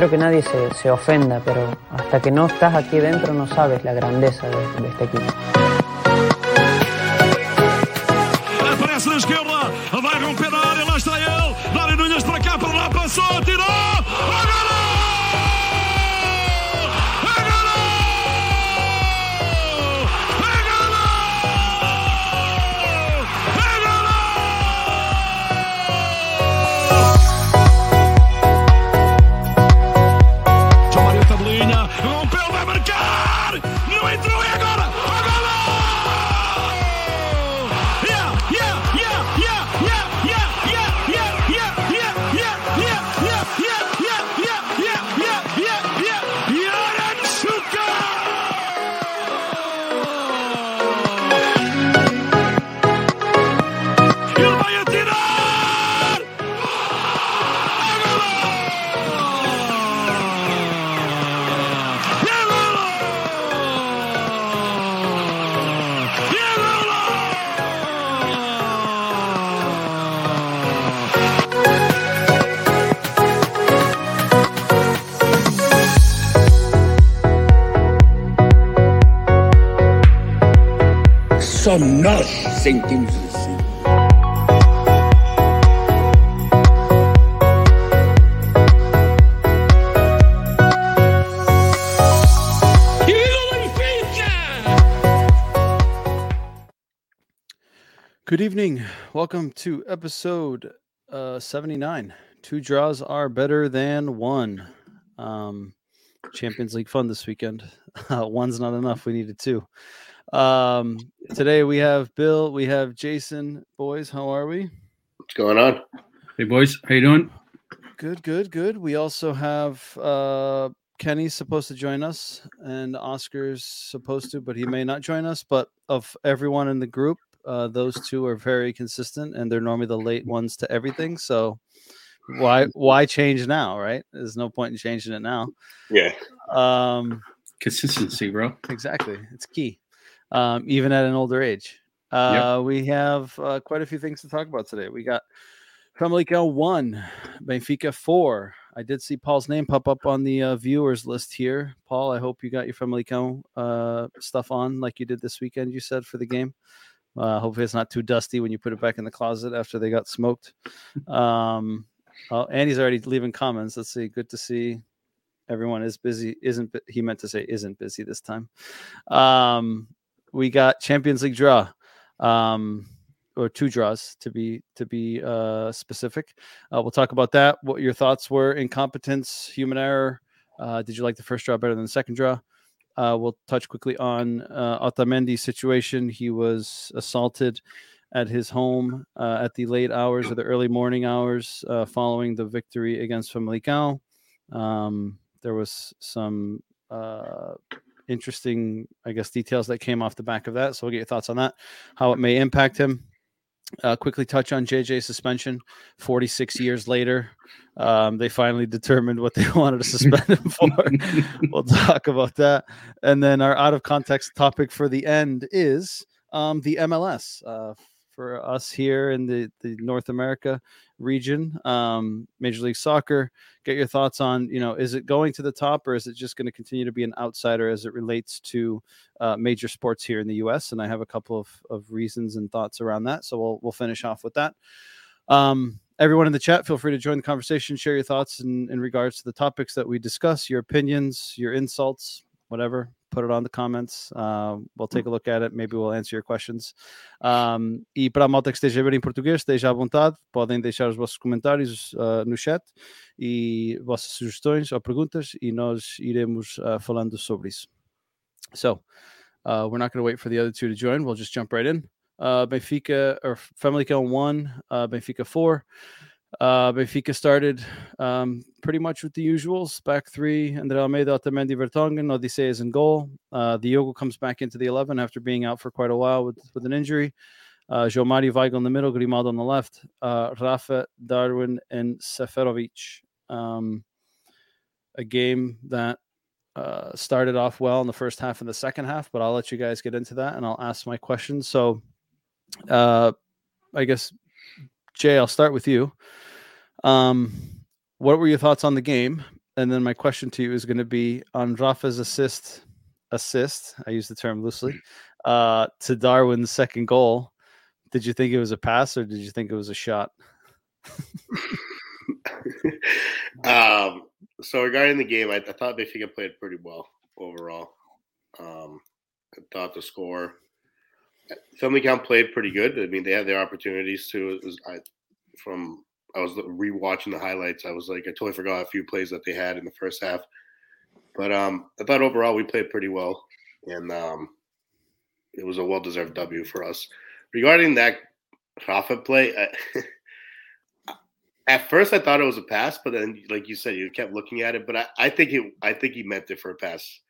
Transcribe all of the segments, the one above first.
espero que nadie se, se, ofenda, pero hasta que no estás aquí dentro no sabes la grandeza de, de este equipo. Aparece na esquerda, vai romper a área, lá está ele. Dário Nunes para cá, para lá, passou, tirou. Só nós sentimos assim. Good evening. Welcome to episode uh, 79. Two draws are better than one. Um, Champions League fun this weekend. Uh, one's not enough. We needed two. Um, today we have Bill, we have Jason. Boys, how are we? What's going on? Hey boys, how you doing? Good, good, good. We also have uh Kenny's supposed to join us and Oscar's supposed to, but he may not join us. But of everyone in the group, uh, those two are very consistent and they're normally the late ones to everything. So why why change now, right? There's no point in changing it now. Yeah. Um Consistency, bro. exactly. It's key. Um, even at an older age. Uh we have uh, quite a few things to talk about today. We got Famalicão one, Benfica four. I did see Paul's name pop up on the uh, viewers list here. Paul, I hope you got your Famalicão uh, stuff on like you did this weekend. You said for the game. Uh, hopefully, it's not too dusty when you put it back in the closet after they got smoked. Um, oh, Andy's already leaving comments. Let's see. Good to see everyone is busy. Isn't he meant to say isn't busy this time? Um, we got Champions League draw. Um, or two draws to be to be uh, specific. Uh, we'll talk about that. What your thoughts were: incompetence, human error. Uh, did you like the first draw better than the second draw? Uh, we'll touch quickly on uh, Otamendi's situation. He was assaulted at his home uh, at the late hours or the early morning hours uh, following the victory against Famalicão. Um, there was some uh, interesting, I guess, details that came off the back of that. So we'll get your thoughts on that, how it may impact him. Uh, quickly touch on JJ suspension. 46 years later, um, they finally determined what they wanted to suspend him for. we'll talk about that. And then our out of context topic for the end is um, the MLS. Uh, for us here in the, the North America region, um, Major League Soccer, get your thoughts on, you know, is it going to the top or is it just going to continue to be an outsider as it relates to uh, major sports here in the U.S. And I have a couple of, of reasons and thoughts around that. So we'll we'll finish off with that. Um, everyone in the chat, feel free to join the conversation, share your thoughts in, in regards to the topics that we discuss, your opinions, your insults, whatever. Put it on the comments. Uh, we'll take a look at it. Maybe we'll answer your questions. Um, e para a malta que esteja a ver em português, esteja à vontade. Podem deixar os vossos comentários uh, no chat e vossas sugestões ou perguntas e nós iremos uh, falando sobre isso. So, uh, we're not going to wait for the other two to join. We'll just jump right in. Uh, Benfica or Famalicão one, uh, Benfica four. Uh, Benfica started um, pretty much with the usuals. Back three, Andre Almeida, Otamendi, Vertonghen, Odisseas in goal. Uh, Diogo comes back into the 11 after being out for quite a while with, with an injury. Uh, João Mário Weigl in the middle, Grimaldo on the left, uh, Rafa, Darwin, and Seferovic. Um, a game that uh, started off well in the first half and the second half, but I'll let you guys get into that and I'll ask my questions. So, uh, I guess, Jay, I'll start with you. Um, what were your thoughts on the game? and then my question to you is going to be on Rafa's assist. Assist. I use the term loosely. Uh, to Darwin's second goal. Did you think it was a pass or did you think it was a shot? um, so regarding the game, I, I thought Benfica played pretty well overall. Um, I thought the score, Famalicão played pretty good. I mean, they had their opportunities too. It was I, from I was rewatching the highlights. I was like, I totally forgot a few plays that they had in the first half. But um, I thought overall we played pretty well, and um, it was a well-deserved W for us. Regarding that Rafa play, I, at first I thought it was a pass, but then, like you said, you kept looking at it. But I, I think it, I think he meant it for a pass.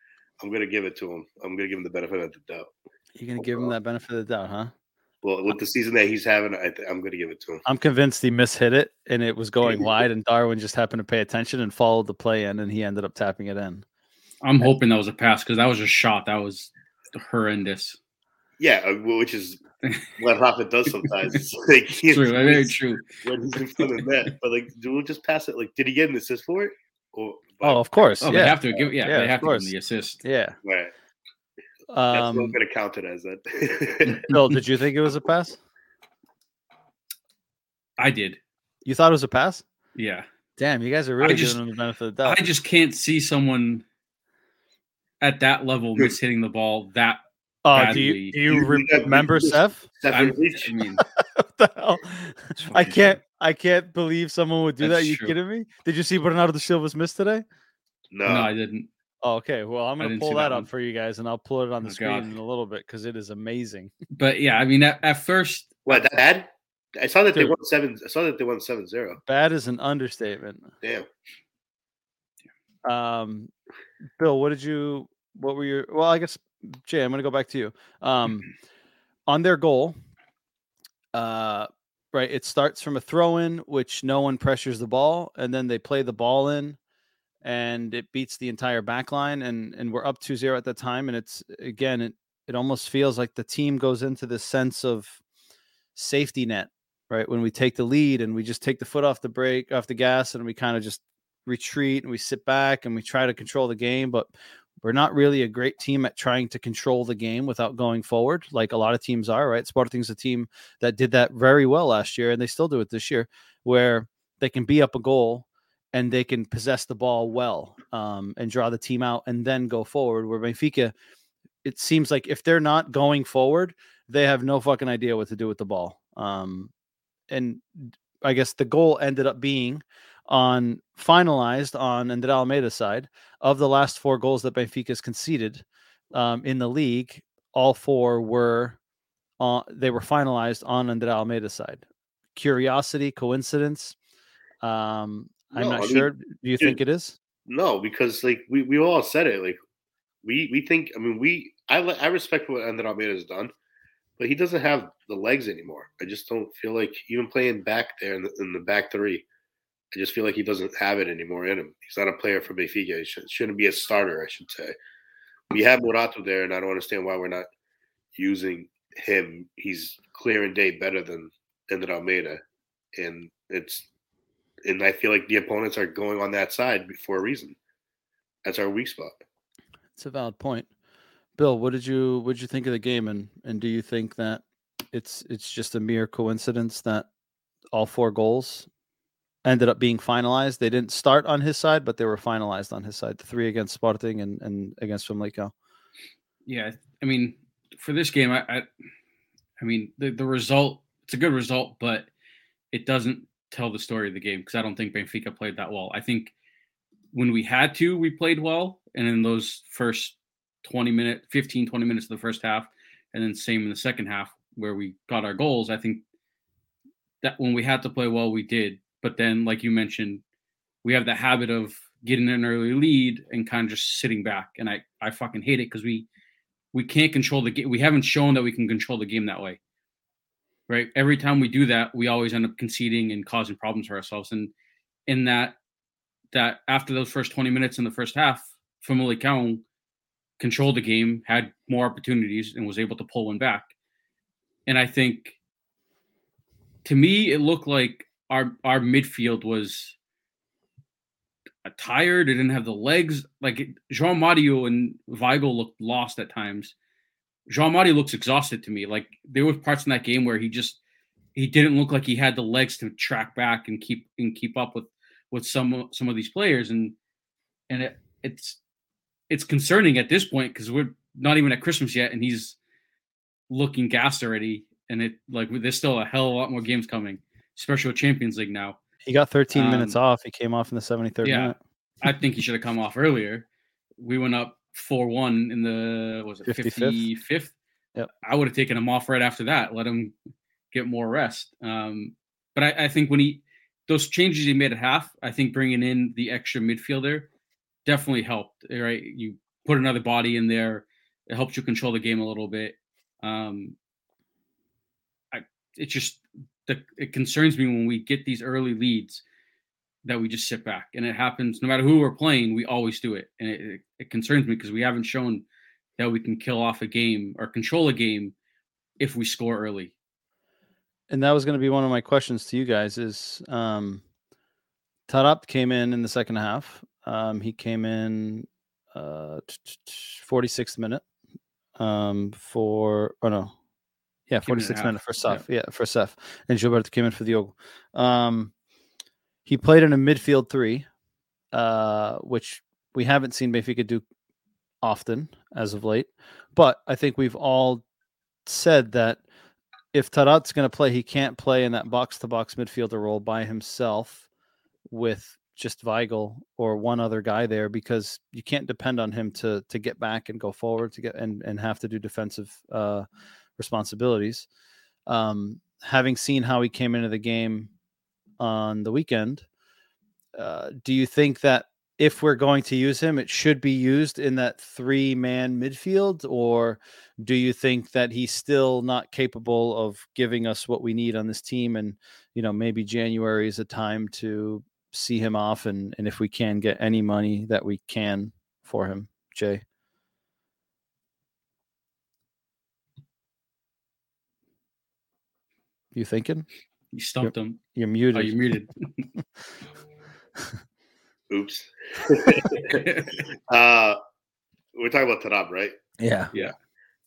I'm gonna give it to him. I'm gonna give him the benefit of the doubt. You're gonna give him that benefit of the doubt, huh? Well, with the season that he's having, I th- I'm going to give it to him. I'm convinced he mishit it and it was going wide, and Darwin just happened to pay attention and followed the play in, and he ended up tapping it in. I'm hoping that was a pass because that was a shot. That was horrendous. Yeah, uh, which is what Rafa does sometimes. It's like true, very true. When he's in front of net, but like, do we just pass it? Like, did he get an assist for it? Or, oh, of course. Oh, yeah. they have to give. Yeah, Yeah, they have to give course. him the assist. Yeah. right. That's what I'm Um, going to count it as that. Bill, did you think it was a pass? I did. You thought it was a pass? Yeah, Damn, you guys are really just- giving him the benefit of the doubt. I just can't see someone at that level Good. mishitting the ball that. Uh, do you badly. do you You- re- remember you Seth? I, mean, what the hell? I can't. I can't believe someone would do That's that. You true. kidding me? Did you see Bernardo Silva's miss today? no. No, I didn't. Oh, okay. Well, I'm gonna pull that, that up for you guys, and I'll pull it on the Oh, screen God. in a little bit because it is amazing. But yeah, I mean, at, at first, What that bad? I saw that they Dude. won seven. I saw that they won seven zero. Bad is an understatement. Damn. Um, Bill, what did you? What were your? Well, I guess Jay, I'm gonna go back to you. Um, on their goal, uh, right, it starts from a throw in, which no one pressures the ball, and then they play the ball in, and it beats the entire back line, and and we're up 2-0 at the time, and it's again, it it almost feels like the team goes into this sense of safety net, right? When we take the lead and we just take the foot off the brake, off the gas, and we kind of just retreat and we sit back and we try to control the game, but we're not really a great team at trying to control the game without going forward, like a lot of teams are, right? Sporting's a team that did that very well last year, and they still do it this year, where they can be up a goal and they can possess the ball well um, and draw the team out and then go forward. Where Benfica, it seems like if they're not going forward, they have no fucking idea what to do with the ball. Um, and I guess the goal ended up being on finalized on André Almeida's side of the last four goals that Benfica's conceded um, in the league. All four were uh, they were finalized on André Almeida's side. Curiosity, coincidence? Um, I'm No, not I mean, sure. Do you dude, think it is? No, because like we, we all said it. Like we we think. I mean, we I I respect what André Almeida has done, but he doesn't have the legs anymore. I just don't feel like even playing back there in the, in the back three. I just feel like he doesn't have it anymore in him. He's not a player for Benfica. He should, shouldn't be a starter, I should say. We have Morato there, and I don't understand why we're not using him. He's clear and day better than André Almeida, and it's and I feel like the opponents are going on that side for a reason. That's our weak spot. It's a valid point. Bill, what did you what did you think of the game and and do you think that it's it's just a mere coincidence that all four goals ended up being finalized? They didn't start on his side, but they were finalized on his side. The three against Sporting and, and against Famalicão. yeah, I mean, for this game, I, I, I mean, the the result it's a good result, but it doesn't tell the story of the game because I don't think Benfica played that well. I think when we had to, we played well, and in those first 20 minute, 15, 20 minutes of the first half, and then same in the second half where we got our goals. I think that when we had to play well, we did. But then, like you mentioned, we have the habit of getting an early lead and kind of just sitting back. And I, I fucking hate it because we we can't control the game. We haven't shown that we can control the game that way. Right. Every time we do that, we always end up conceding and causing problems for ourselves. And in that that after those first 20 minutes in the first half, Famalicão controlled the game, had more opportunities, and was able to pull one back. And I think to me, it looked like our our midfield was tired. It didn't have the legs. Like João Mário and Weigl looked lost at times. João Mário looks exhausted to me. Like there were parts in that game where he just he didn't look like he had the legs to track back and keep and keep up with with some some of these players and and it, it's it's concerning at this point because we're not even at Christmas yet and he's looking gassed already and it like there's still a hell of a lot more games coming, especially with Champions League now. He got 13 um, minutes off. He came off in the 73rd yeah, minute. I think he should have come off earlier. We went up 4-1 in the was it 55th? 55th? Yep. I would have taken him off right after that. Let him get more rest. Um, but I, I, think when he those changes he made at half, I think bringing in the extra midfielder definitely helped. Right, you put another body in there, it helps you control the game a little bit. Um, I it just the, it concerns me when we get these early leads that we just sit back and it happens no matter who we're playing we always do it and it, it, it concerns me because we haven't shown that we can kill off a game or control a game if we score early and that was going to be one of my questions to you guys is um Taarabt came in in the second half. Um, he came in uh 46th minute um for oh no yeah 46th minute for Saf yeah. for Sef and Gilberto came in for the Diogo. Um, he played in a midfield three, uh, which we haven't seen Benfica do often as of late. But I think we've all said that if Taarabt's going to play, he can't play in that box to box midfielder role by himself with just Weigl or one other guy there because you can't depend on him to to get back and go forward to get and and have to do defensive uh, responsibilities. Um, having seen how he came into the game on the weekend, uh, do you think that if we're going to use him, it should be used in that three man midfield? Or do you think that he's still not capable of giving us what we need on this team? And, you know, maybe January is a time to see him off and, and if we can get any money that we can for him, Jay. You thinking? You stumped you're, him. You're muted. Oh, you're muted. Oops. uh, we're talking about Taarabt, right? Yeah. Yeah.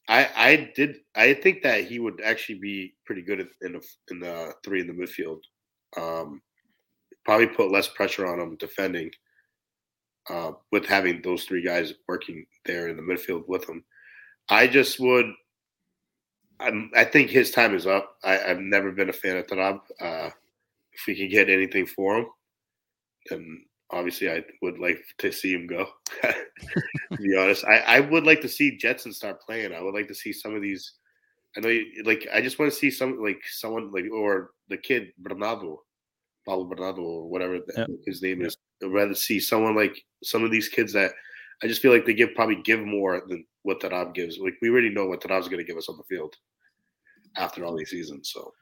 I I did I think that he would actually be pretty good in the in the three in the midfield. Um, probably put less pressure on him defending. Uh, with having those three guys working there in the midfield with him, I just would. I'm, I think his time is up. I, have never been a fan of Taarabt. Uh, if we can get anything for him, then obviously I would like to see him go. to be honest, I, I would like to see Gedson start playing. I would like to see some of these. I know, you, like, I just want to see some like someone like or the kid Bernardo, Paulo Bernardo or whatever yep. his name is. I'd rather see someone like some of these kids that I just feel like they give probably give more than what Taarabt gives. Like we already know what Taarabt's going to give us on the field after all these seasons. So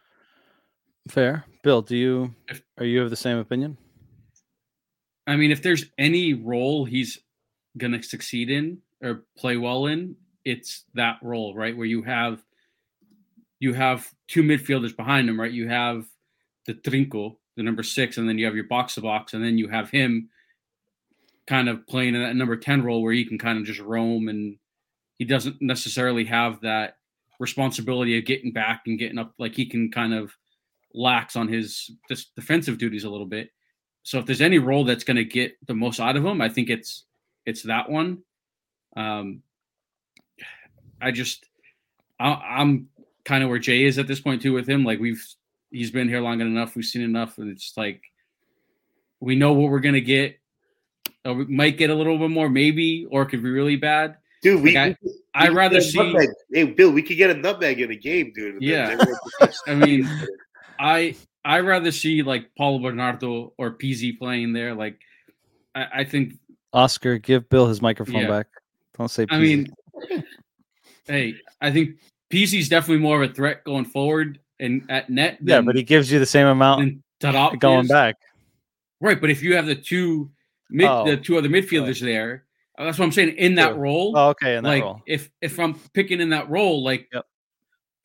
fair, Bill. Do you are you of the same opinion? I mean, if there's any role he's going to succeed in or play well in, it's that role, right? Where you have you have two midfielders behind him, right? You have the Trinco, the number six, and then you have your box to box, and then you have him kind of playing in that number 10 role where he can kind of just roam and he doesn't necessarily have that responsibility of getting back and getting up. Like he can kind of lax on his defensive duties a little bit. So if there's any role that's going to get the most out of him, I think it's it's that one. Um, I just I, am kind of where Jay is at this point too with him. Like we've he's been here long enough, we've seen enough, and it's like we know what we're gonna get. Uh, we might get a little bit more, maybe, or it could be really bad. Dude, we, like I, would rather see. Nutmeg. Hey, Bill, we could get a nutmeg in a game, dude. Yeah, I mean, I I rather see like Paulo Bernardo or Pizzi playing there. Like, I, I think Oscar, give Bill his microphone yeah. back. Don't say. Pizzi. I mean, hey, I think Pizzi's definitely more of a threat going forward and at net. yeah, but he gives you the same amount going is. back. Right, but if you have the two mid, oh, the two other midfielders right. there, that's what I'm saying. In that role, oh, okay, in that like, role. If if I'm picking in that role, like yep.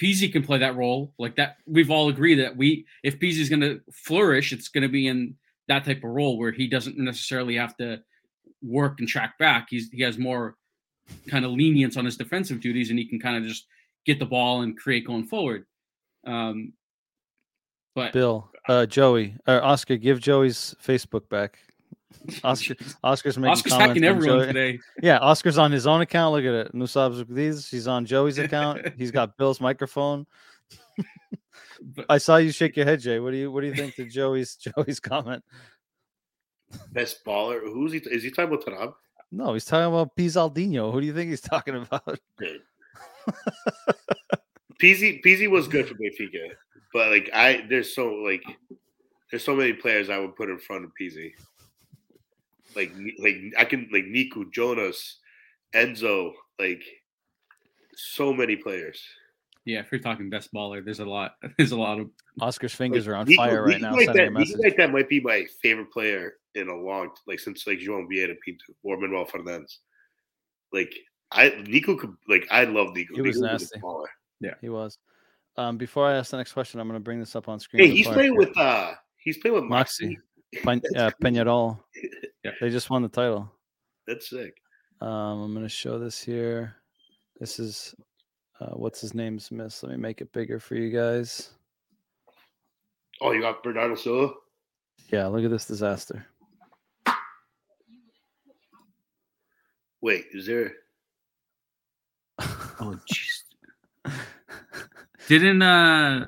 Pizzi can play that role like that. We've all agreed that we if Pizzi's going to flourish, it's going to be in that type of role where he doesn't necessarily have to work and track back. He's he has more kind of lenience on his defensive duties, and he can kind of just get the ball and create going forward. Um, but Bill, uh, Joey, or Oscar, give Joey's Facebook back. Oscar, Oscar's making Oscar's comments hacking everyone Joey. today. Yeah, Oscar's on his own account. Look at it. Nusabs these. He's on Joey's account. He's got Bill's microphone. But- I saw you shake your head, Jay. What do you what do you think to Joey's Joey's comment? Best baller. Who's he? Is he talking about Taarabt? No, he's talking about Pizaldino. Who do you think he's talking about? Pizzi Pizzi was good for Benfica, but like I, there's so like, there's so many players I would put in front of Pizzi. Like like I can like Nico Jonas, Enzo, like so many players. Yeah, if you're talking best baller, there's a lot. There's a lot of Oscar's fingers Like, are on Nico- fire right Nico now. Like that, Nico like that might be my favorite player in a long like since like João Vieira Pinto or Manuel Fernandes. Like I Nico could like I love Nico. He was Nico a nasty. baller. He was. Um, before I ask the next question, I'm going to bring this up on screen. Hey, he's playing with uh he's playing with Maxi. Maxi. Pen- uh, Peñarol. Yeah. They just won the title. That's sick. Um, I'm going to show this here. This is uh, what's his name's miss. Let me make it bigger for you guys. Oh, you got Bernardo Silva? Yeah, look at this disaster. Wait, is there oh jeez. Didn't uh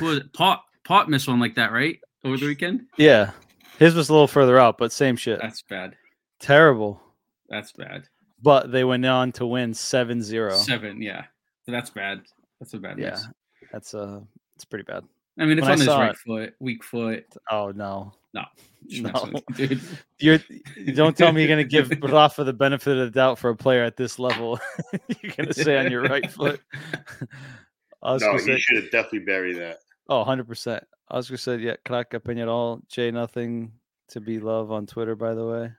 was it? Pote Pote miss one like that right over the weekend? yeah, his was a little further out, but same shit. That's bad. Terrible. That's bad. But they went on to win 7 0. Seven, yeah. So that's bad. That's a bad Yeah, miss. that's uh, it's pretty bad. I mean, it's When I on his right it- foot, weak foot. Oh, no. Just No. messing you, dude. You're don't tell me you're gonna give Rafa the benefit of the doubt for a player at this level. you're gonna say on your right foot. Oscar no, said, he should have definitely buried that. Oh, 100 percent. Oscar said, yeah, crack Peñarol, Jay nothing to be love on Twitter, by the way.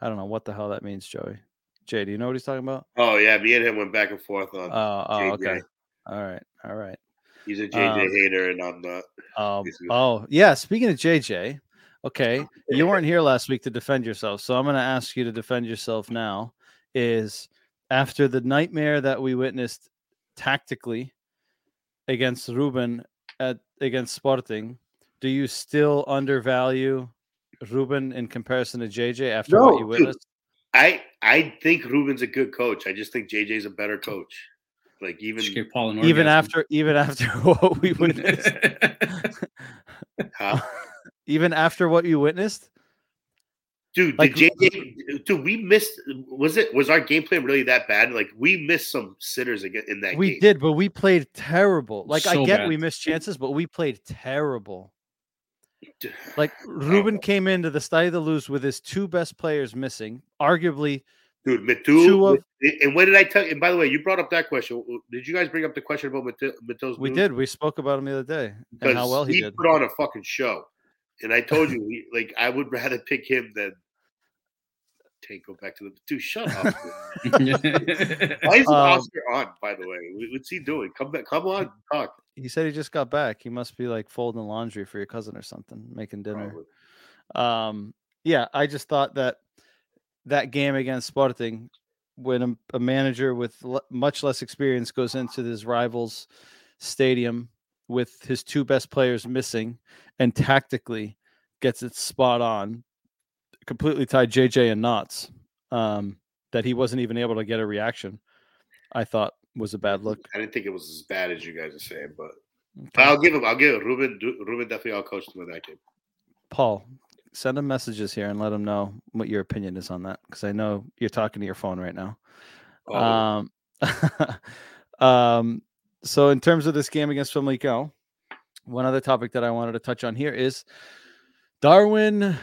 I don't know what the hell that means, Joey. Jay, do you know what he's talking about? Oh yeah, me and him went back and forth on Oh, oh okay. All right, all right. he's a JJ um, hater and I'm not. Um, oh, yeah. Speaking of JJ, okay, you weren't here last week to defend yourself, so I'm going to ask you to defend yourself now. Is after the nightmare that we witnessed tactically against Ruben at against Sporting, do you still undervalue Ruben in comparison to JJ after No, what you witnessed? I I think Ruben's a good coach. I just think JJ's a better coach. Like even Paul an Even after, even after what we witnessed, huh? even after what you witnessed, Dude, Like- did JJ dude, we missed was it was our game plan really that bad? Like we missed some sitters again in that game. we game. did, but we played terrible. Like I get bad. we missed chances, but we played terrible. Like oh. Ruben came into the Stade the Luz with his two best players missing, arguably. Dude, Two of- and when did I tell? And by the way, you brought up that question. Did you guys bring up the question about Mitu, Mitu's We did. We spoke about him the other day and because how well he did. put on a fucking show. And I told you, like, I would rather pick him than take go back to the dude. Shut up. Why is Um, Oscar on? By the way, what's he doing? Come back. Come on, talk. He said he just got back. He must be like folding laundry for your cousin or something, making dinner. Probably. Um, yeah, I just thought that that game against Sporting, when a, a manager with l- much less experience goes into his rivals stadium with his two best players missing and tactically gets it spot on, completely tied JJ in knots, um, that he wasn't even able to get a reaction, I thought was a bad look. I didn't think it was as bad as you guys are saying, but Okay. I'll give him. I'll give him. Ruben. Ruben definitely. I'll coach him in that game. Paul, send him messages here and let him know what your opinion is on that because I know you're talking to your phone right now. Oh, Um, um, so in terms of this game against Famalicão, one other topic that I wanted to touch on here is Darwin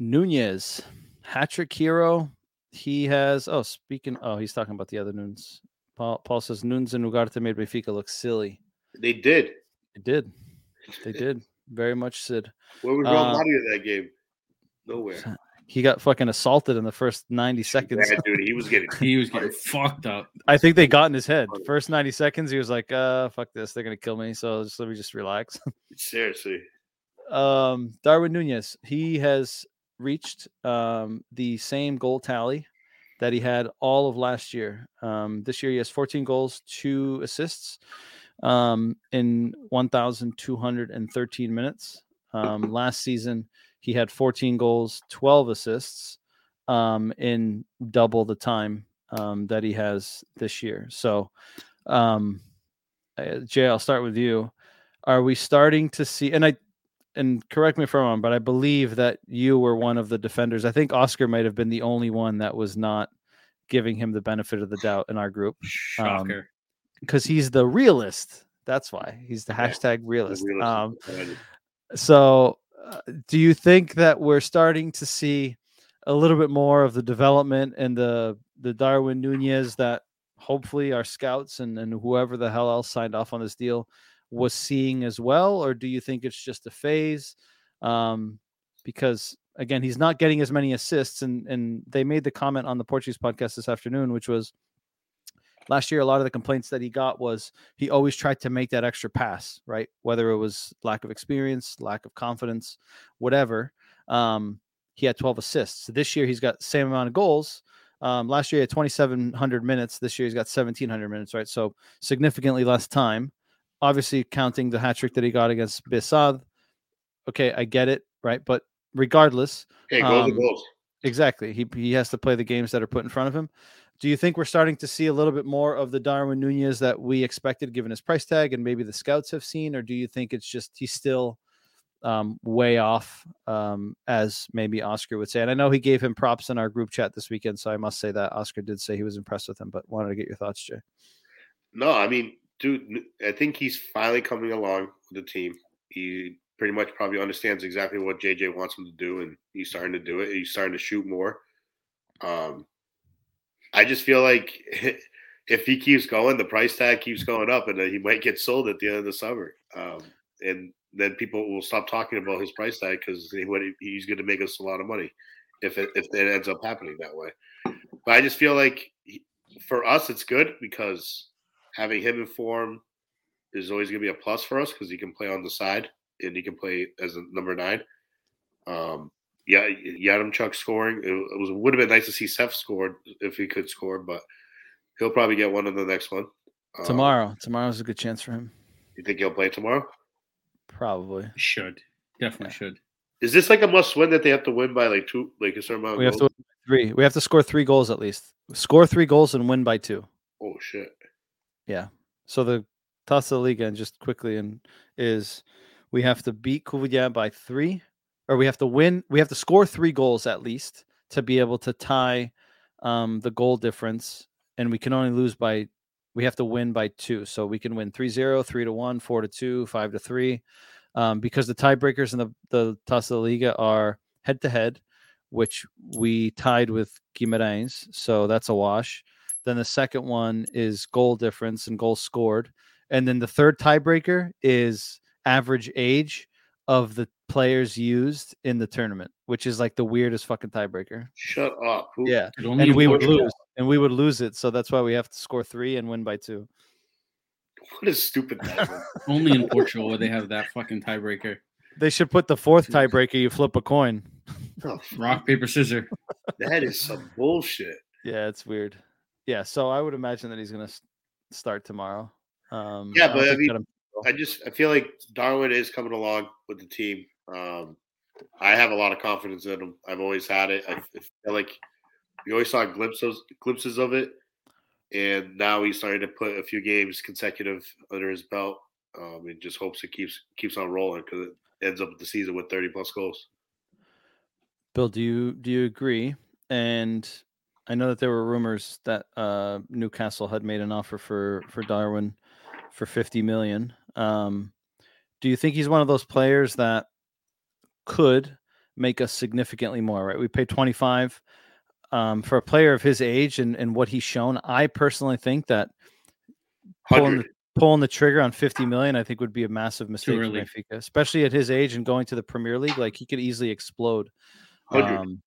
Nunez, hat trick hero. He has. Oh, speaking. Oh, he's talking about the other Nunes. Paul, Paul says Nunes and Ugarte made Benfica look silly. they did. They did. They did very much. Sid. Where was Real Uh, Mario that game? Nowhere. He got fucking assaulted in the first 90 seconds. Yeah, dude, he was getting. he was getting fucked up. I think they got in his head. First 90 seconds, he was like, uh, fuck this. They're going to kill me. So just let me just relax. Seriously. um, Darwin Nunez, he has reached um, the same goal tally that he had all of last year. Um, this year, he has 14 goals, two assists um, in 1,213 minutes. Um, last season, he had 14 goals, 12 assists um, in double the time um, that he has this year. So, Jay, I'll start with you. Are we starting to see? And I and correct me if I'm wrong, but I believe that you were one of the defenders. I think Oscar might have been the only one that was not giving him the benefit of the doubt in our group. Shocker. Because um, he's the realist. That's why he's the hashtag realist. realist Um, so, uh, do you think that we're starting to see a little bit more of the development and the the Darwin Nunez that hopefully our scouts and, and whoever the hell else signed off on this deal was seeing as well, or do you think it's just a phase? Um, because again, he's not getting as many assists, and and they made the comment on the Portuguese podcast this afternoon, which was last year. A lot of the complaints that he got was he always tried to make that extra pass, right? Whether it was lack of experience, lack of confidence, whatever. Um, he had 12 assists. This year, he's got same amount of goals. Um, last year, he had 2,700 minutes. This year, he's got 1,700 minutes, right? So significantly less time obviously counting the hat trick that he got against Bissad. Okay, I get it, right? But regardless, hey, goals um, goals. Exactly. He he has to play the games that are put in front of him. Do you think we're starting to see a little bit more of the Darwin Nunez that we expected given his price tag and maybe the scouts have seen, or do you think it's just he's still um, way off, um, as maybe Oscar would say? And I know he gave him props in our group chat this weekend, so I must say that Oscar did say he was impressed with him, but wanted to get your thoughts, Jay. No, I mean, dude, I think he's finally coming along with the team. He pretty much probably understands exactly what JJ wants him to do, and he's starting to do it. He's starting to shoot more. Um, I just feel like if he keeps going, the price tag keeps going up, and he might get sold at the end of the summer. Um, and then people will stop talking about his price tag because he's going to make us a lot of money if it, if it ends up happening that way. But I just feel like for us, it's good because having him in form is always going to be a plus for us because he can play on the side and he can play as a number nine. Um, yeah, Yaremchuk scoring. It, it was would have been nice to see Seth scored if he could score, but he'll probably get one in the next one. Um, tomorrow, tomorrow's a good chance for him. You think he'll play tomorrow? Probably should definitely yeah. should. Is this like a must win that they have to win by like two, like a certain amount? we have to three. We have to score three goals at least. Score three goals and win by two. Oh shit! Yeah. So the Taça Liga, and just quickly, and is we have to beat Covilhã by three, or we have to win. We have to score three goals at least to be able to tie um, the goal difference, and we can only lose by. We have to win by two, so we can win 3-0, 3 to one, four to two, five to three, um, because the tiebreakers in the the Taça Liga are head to head, which we tied with Guimarães, so that's a wash. Then the second one is goal difference and goals scored. And then the third tiebreaker is average age of the players used in the tournament, which is like the weirdest fucking tiebreaker. Shut up. Who, yeah. And we would lose. And we would lose it. So that's why we have to score three and win by two. What a stupid Only in Portugal where they have that fucking tiebreaker. They should put the fourth tiebreaker. You flip a coin. Oh, Rock, paper, scissors. That is some bullshit. Yeah, it's weird yeah, so I would imagine that he's going to start tomorrow. Um, yeah, but I, I mean, I just I feel like Darwin is coming along with the team. Um, I have a lot of confidence in him. I've always had it. I feel like we always saw glimpses glimpses of it, and now he's starting to put a few games consecutive under his belt. Um, and just hopes it keeps keeps on rolling because it ends up the season with thirty plus goals. Bill, do you do you agree? And I know that there were rumors that uh, Newcastle had made an offer for for Darwin for 50 million. Um, do you think he's one of those players that could make us significantly more? Right, we pay 25 um, for a player of his age and and what he's shown. I personally think that pulling the, pulling the trigger on 50 million, I think would be a massive mistake for Benfica, especially at his age and going to the Premier League. Like he could easily explode. Um,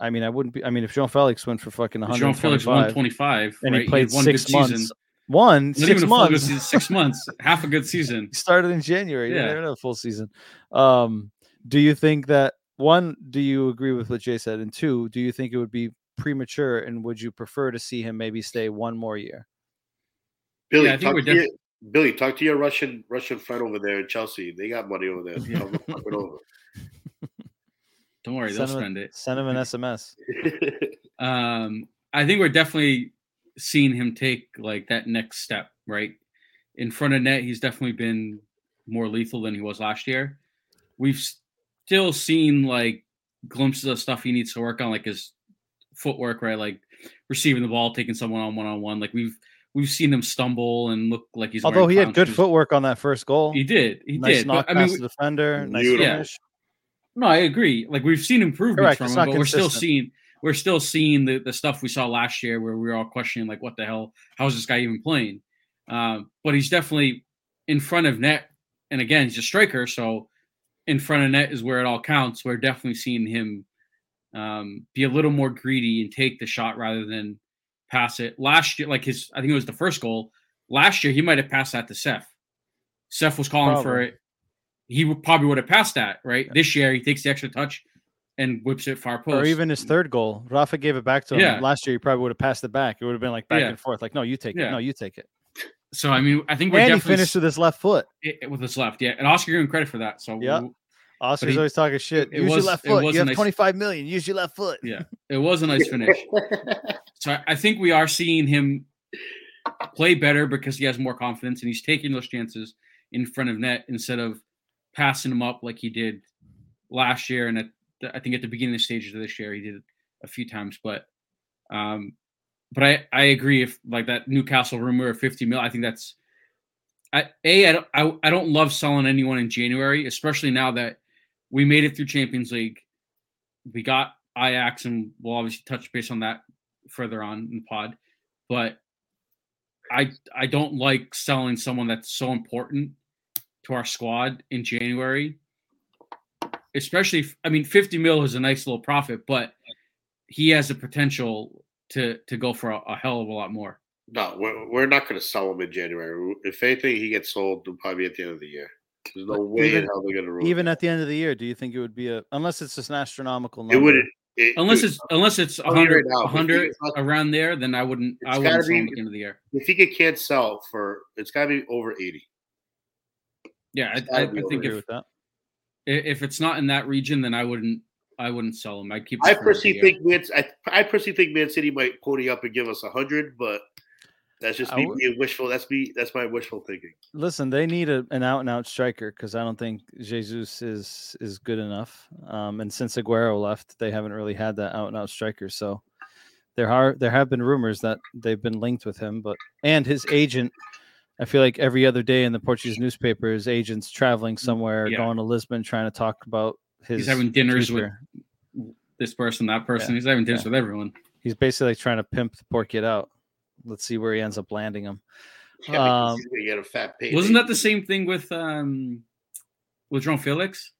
I mean, I wouldn't be. I mean, if João Felix went for fucking 125, João Felix 125, and right? he played he six months, One Not six even good months. season, six months, half a good season. He started in January. Yeah, Yeah. they're a full season. Um, do you think that one? Do you agree with what Jay said? And two, do you think it would be premature? And would you prefer to see him maybe stay one more year? Billy, Yeah, I think talk we're to your, Billy, talk to your Russian Russian friend over there in Chelsea. They got money over there. Yeah. Tell them to fuck it over. Don't worry, they'll Send him, spend it. send him an SMS. Um, I think we're definitely seeing him take like that next step, right? In front of net, he's definitely been more lethal than he was last year. We've still seen like glimpses of stuff he needs to work on, like his footwork, right? Like receiving the ball, taking someone on one on one. Like we've we've seen him stumble and look like he's Although he had good shoes. footwork on that first goal. He did, he nice did. knock But, I mean, past the defender. Nice finish. No, I agree. Like we've seen improvements Correct, from him, but we're still seeing we're still seeing the, the stuff we saw last year where we were all questioning like what the hell how is this guy even playing? Um, but he's definitely in front of net, and again he's a striker, so in front of net is where it all counts. We're definitely seeing him um, be a little more greedy and take the shot rather than pass it. Last year, like his I think it was the first goal. Last year he might have passed that to Seth. Seth was calling for it he probably would have passed that, right? This year he takes the extra touch and whips it far post. Or even his third goal. Rafa gave it back to him. Yeah. Last year he probably would have passed it back. It would have been like back Yeah. and forth. Like, no, you take it. No, you take it. so I mean I think we're And he finished with his left foot. it, it- with his left, yeah. And Oscar giving him credit for that. So Yeah. Oscar's he- always talking shit. it Use was- your left foot. You have nice- 25 million. Use your left foot. yeah, it was a nice finish. So I, I think we are seeing him play better because he has more confidence and he's taking those chances in front of net instead of passing him up like he did last year. And at the, I think at the beginning of the stages of this year, he did it a few times. But um, but I I agree if like that Newcastle rumor of 50 mil, I think that's I a I don't I, I don't love selling anyone in January, especially now that we made it through Champions League. We got Ajax, and we'll obviously touch base on that further on in the pod. But I I don't like selling someone that's so important to our squad in January. Especially, I mean, 50 mil is a nice little profit, but he has the potential to to go for a, a hell of a lot more. no, we're, we're not going to sell him in January. If anything, he gets sold probably at the end of the year. There's no But way even- in hell they're going to ruin Even it. at the end of the year, do you think it would be a unless it's just an astronomical It wouldn't. It, Unless dude, it's unless it's I'll 100, right now, 100 not- around there, then I wouldn't I wouldn't gotta sell him be- at the end of the year. if he can't sell for, it's got to be over 80. Yeah, I, I, I think if with that. i- if it's not in that region, then I wouldn't I wouldn't sell him. I'd keep. I personally think Man, I, I personally think Man City might pony up and give us a hundred, but that's just me would- being wishful. That's me. That's my wishful thinking. Listen, they need a, an out and out striker because I don't think Jesus is is good enough. Um, and since Aguero left, they haven't really had that out and out striker. So there are there have been rumors that they've been linked with him, but and his agent. I feel like every other day in the Portuguese newspaper, his agent's traveling somewhere, Mm, Yeah. going to Lisbon, trying to talk about his. he's having dinners future. with this person, that person. Yeah, He's having dinners yeah. with everyone. He's basically like trying to pimp the poor kid out. Let's see where he ends up landing him. Yeah, Um, he's get a fat payday. Wasn't that the same thing with um with João Felix?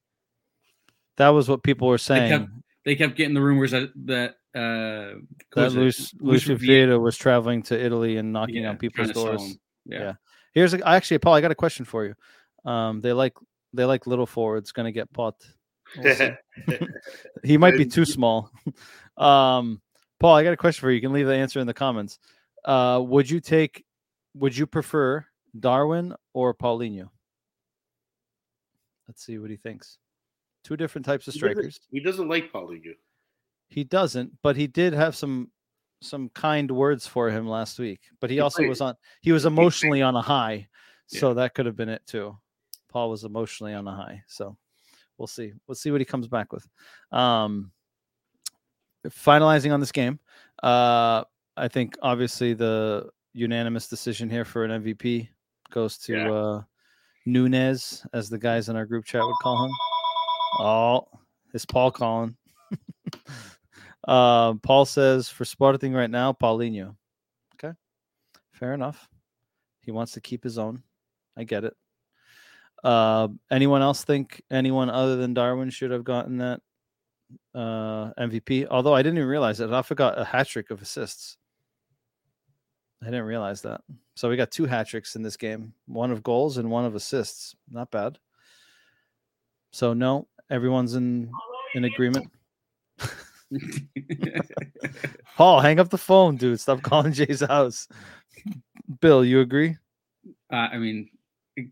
That was what people were They saying. kept they kept getting the rumors that that uh who that was it? Luis Luis Luis Vieira was traveling to Italy and knocking yeah, on people's trying sell doors. Yeah. Yeah. Here's a, actually Paul. I got a question for you. Um, they like they like little forwards. Going to get Pote. We'll he might be too small. um, Paul, I got a question for you. You can leave the answer in the comments. Uh, would you take? Would you prefer Darwin or Paulinho? Let's see what he thinks. Two different types of He doesn't- strikers. He doesn't like Paulinho. He doesn't, but he did have some some kind words for him last week. But he He also played- was on he was emotionally on a high. Yeah. So that could have been it too. Paul was emotionally on a high. So we'll see. We'll see what he comes back with. Um finalizing on this game. Uh I think obviously the unanimous decision here for an MVP goes to Yeah. uh Nunez, as the guys in our group chat would call him. Oh, it's Paul calling. Uh, Paul says for Sporting right now, Paulinho. Okay, fair enough. He wants to keep his own. I get it. Uh, anyone else think anyone other than Darwin should have gotten that uh, MVP? Although I didn't even realize it. I forgot a hat trick of assists. I didn't realize that. So we got two hat tricks in this game, one of goals and one of assists. Not bad. So no, everyone's in in agreement. Paul, hang up the phone, dude. Stop calling Jay's house. Bill, you agree? Uh, I mean,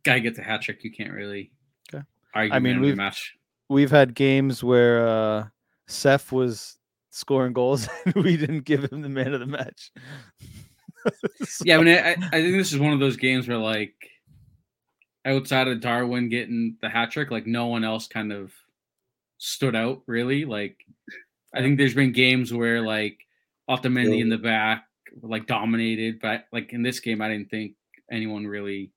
guy gets a hat trick. You can't really. Okay. Argue I mean, man of the we've- match. We've had games where uh Seth was scoring goals and we didn't give him the man of the match. Yeah, I mean, I, I think this is one of those games where like outside of Darwin getting the hat trick, like no one else kind of stood out really. Like I think there's been games where like Otamendi in the back like dominated, but like in this game, I didn't think anyone really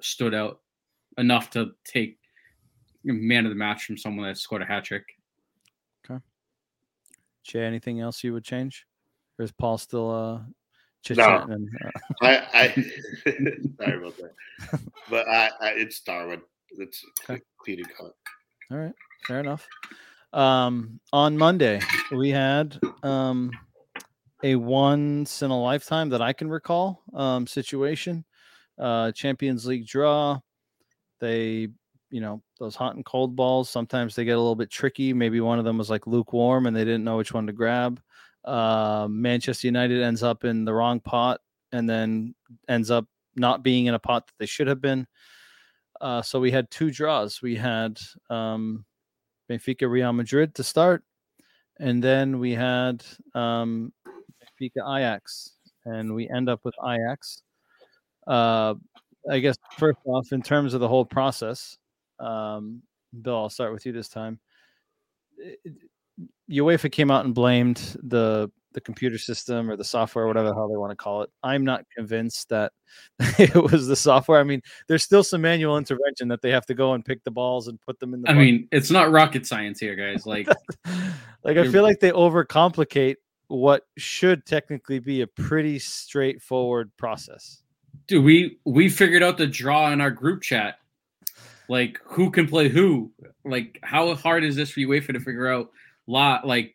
stood out enough to take man of the match from someone that scored a hat trick. Okay. Jay, anything else you would change? Or is Paul still uh chit No. and, uh, I, I sorry about that, but I, I it's Darwin. It's Okay. clean and cut. All right, fair enough. Um, on Monday, we had um, a once in a lifetime that I can recall um, situation. Uh, Champions League draw. They, you know, those hot and cold balls. Sometimes they get a little bit tricky. Maybe one of them was like lukewarm, and they didn't know which one to grab. Uh, Manchester United ends up in the wrong pot, and then ends up not being in a pot that they should have been. Uh, so we had two draws. We had um, Benfica Real Madrid to start, and then we had um, Benfica Ajax, and we end up with Ajax. Uh, I guess first off, in terms of the whole process, um, Bill, I'll start with you this time. UEFA came out and blamed the the computer system or the software, whatever the hell they want to call it. I'm not convinced that it was the software. I mean, there's still some manual intervention that they have to go and pick the balls and put them in the. I bucket. mean, it's not rocket science here, guys. Like, like I feel like they overcomplicate what should technically be a pretty straightforward process. dude, we we figured out the draw in our group chat. Like, who can play who? Like, how hard is this for UEFA to figure out? Li- like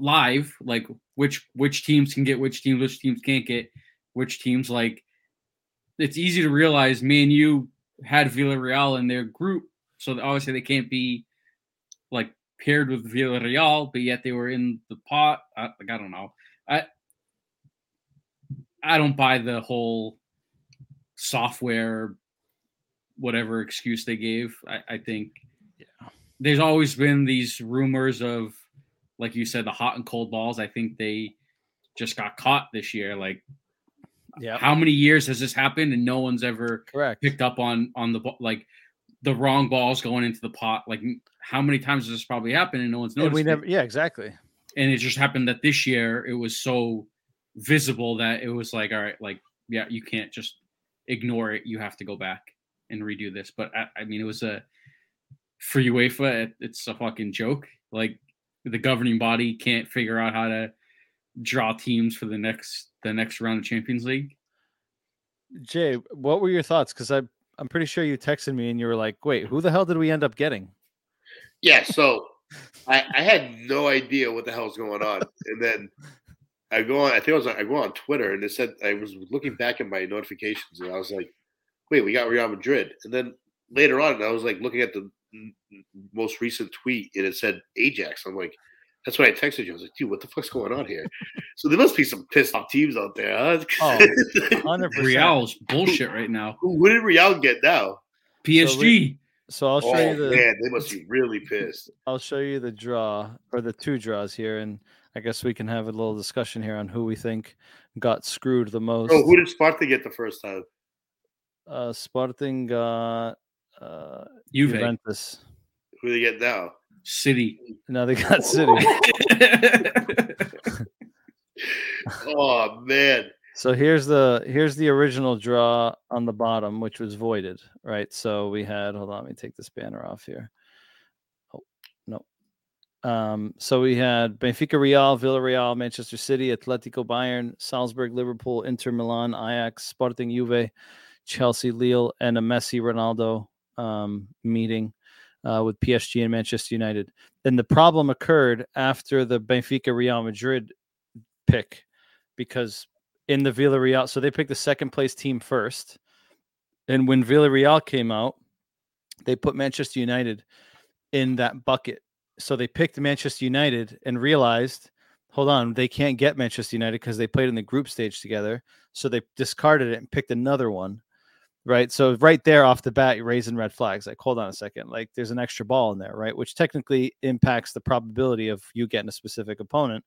live, like which which teams can get which teams, which teams can't get which teams. Like, it's easy to realize. Me and you had Villarreal in their group, so obviously they can't be like paired with Villarreal, but yet they were in the pot. I, like, I don't know. I I don't buy the whole software, whatever excuse they gave. I, I think there's always been these rumors of, like you said, the hot and cold balls. I think they just got caught this year. Like, Yeah, how many years has this happened and no one's ever correct. picked up on on the like the wrong balls going into the pot? Like, how many times has this probably happened and no one's And noticed? we it? never, yeah, exactly. and it just happened that this year it was so visible that it was like all right like yeah you can't just ignore it you have to go back and redo this but i, I mean it was a for uefa it, it's a fucking joke like the governing body can't figure out how to draw teams for the next the next round of champions league Jay, what were your thoughts? Because I I'm pretty sure you texted me and you were like, "Wait, who the hell did we end up getting?" Yeah, so I, I had no idea what the hell's going on, and then I go on. I think I was on, I go on Twitter, and it said I was looking back at my notifications, and I was like, "Wait, we got Real Madrid." And then later on, I was like looking at the n- n- most recent tweet, and it said Ajax. I'm like, that's why I texted you. I was like, "Dude, what the fuck's going on here?" so there must be some pissed off teams out there. Huh? Oh, Hundred percent. real's bullshit right now Who did Real get now? psg So I'll show Oh you the man, they must be really pissed. I'll show you the draw or the two draws here, and I guess we can have a little discussion here on who we think got screwed the most. Oh, who did Sparta get the first time? uh, Sporting got uh, juve Juventus. Who they get now? city Now they got City. Oh man. So here's the here's the original draw on the bottom, which was voided, right? So we had hold on, let me take this banner off here. Oh no. Um, so we had Benfica Real, Villarreal, Manchester City, Atletico Bayern, Salzburg, Liverpool, Inter Milan, Ajax, Sporting Juve, Chelsea, Lille, and a Messi Ronaldo um, meeting uh, with PSG and Manchester United. Then the problem occurred after the Benfica Real Madrid pick because in the Villarreal. So they picked the second place team first. And when Villarreal came out, they put Manchester United in that bucket. So they picked Manchester United and realized, hold on, they can't get Manchester United because they played in the group stage together. So they discarded it and picked another one. Right. So right there off the bat, you're raising red flags. Like, hold on a second. Like there's an extra ball in there, right? Which technically impacts the probability of you getting a specific opponent.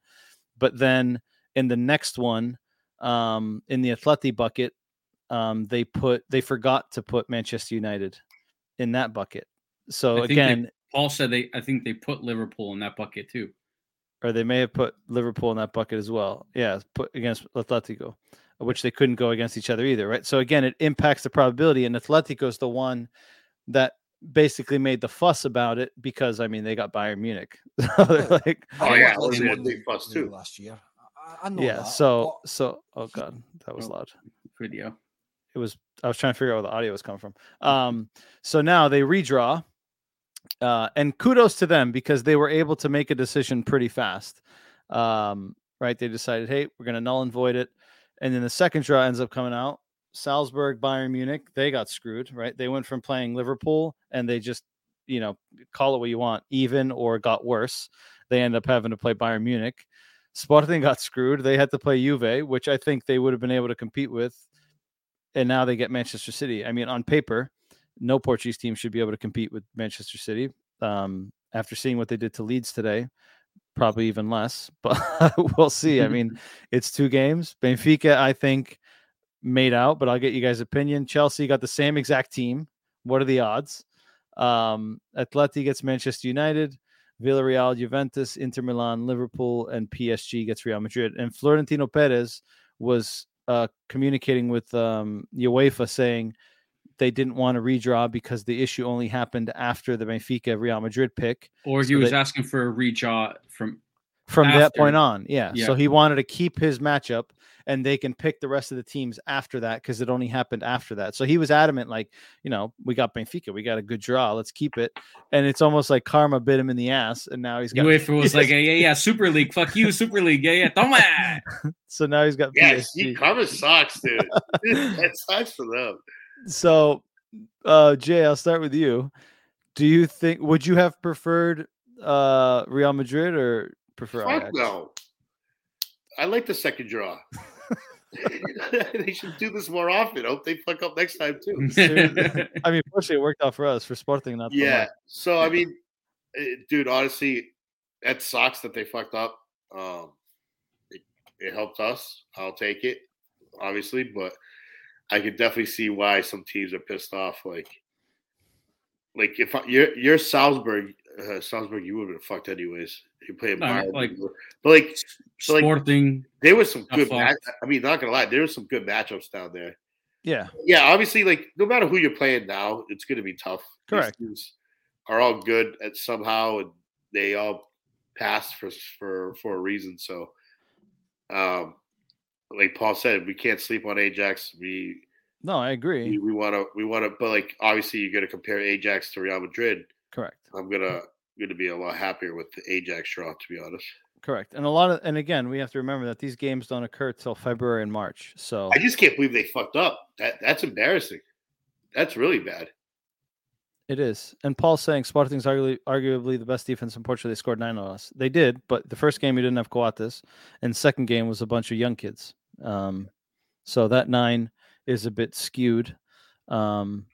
But then in the next one, um, in the Atleti bucket, um, they put they forgot to put Manchester United in that bucket. So again, they, Paul said they. I think they put Liverpool in that bucket too, or they may have put Liverpool in that bucket as well. Yeah, put against Atletico, which they couldn't go against each other either, right? So again, it impacts the probability, and Atletico is the one that basically made the fuss about it because I mean they got Bayern Munich. like, oh yeah, it was a fuss too last year. I, I yeah, that, so so oh god, that was loud. Video it was I was trying to figure out where the audio was coming from. Um, so now they redraw, uh, and kudos to them because they were able to make a decision pretty fast. Um, right, they decided, hey, we're going to null and void it, and then the second draw ends up coming out. Salzburg, Bayern Munich, they got screwed. Right, they went from playing Liverpool and they just, you know, call it what you want, even or got worse. They end up having to play Bayern Munich. Sporting got screwed. They had to play Juve, which I think they would have been able to compete with and now they get Manchester City. I mean, on paper, no Portuguese team should be able to compete with Manchester City. Um, after seeing what they did to Leeds today, probably even less, but we'll see. I mean, it's two games. Benfica, I think, made out, but I'll get you guys' opinion. Chelsea got the same exact team. What are the odds? Um, Atleti gets Manchester United, Villarreal, Juventus, Inter Milan, Liverpool, and PSG gets Real Madrid. And Florentino Perez was uh, communicating with um, UEFA saying they didn't want to redraw because the issue only happened after the Benfica Real Madrid pick. Or he so was asking for a redraw from from after. that point on. Yeah. yeah. So he wanted to keep his matchup and they can pick the rest of the teams after that because it only happened after that. So he was adamant, like, you know, we got Benfica, we got a good draw, let's keep it. And it's almost like karma bit him in the ass, and now he's got. UEFA was like, yeah, yeah, yeah, Super League, fuck you, Super League, yeah, yeah, toma. so now he's got. Yeah, see, karma sucks, dude. that sucks for them. So, uh, Jay, I'll start with you. Do you think would you have preferred uh Real Madrid or prefer Fuck Ajax? no. I like the second draw. they should do this more often. Hope they fuck up next time too. I mean, fortunately, it worked out for us for Sporting. Not yeah. So I mean, dude, honestly, that sucks that they fucked up. Um, it, it helped us. I'll take it, obviously, but I could definitely see why some teams are pissed off. Like, like if I, you're you're Salzburg, uh, Salzburg, you would have been fucked anyways. You play a no, like, but like, so Sporting. Like, there was some good. Match, I mean, not gonna lie, there was some good matchups down there. Yeah, yeah. Obviously, like no matter who you're playing now, it's going to be tough. Correct. are all good at somehow, and they all pass for for for a reason. So, um, like Paul said, we can't sleep on Ajax. We no, I agree. We want to we want to, but like obviously, you're going to compare Ajax to Real Madrid. Correct. I'm gonna to be a lot happier with the Ajax draw, to be honest. Correct, and a lot of, and again, we have to remember that these games don't occur till February and March. So I just can't believe they fucked up. That that's embarrassing. That's really bad. It is, and Paul's saying Sporting's arguably arguably the best defense in Portugal. They scored nine on us. They did, but the first game you didn't have Coates, and second game was a bunch of young kids. Um, so that nine is a bit skewed. Um,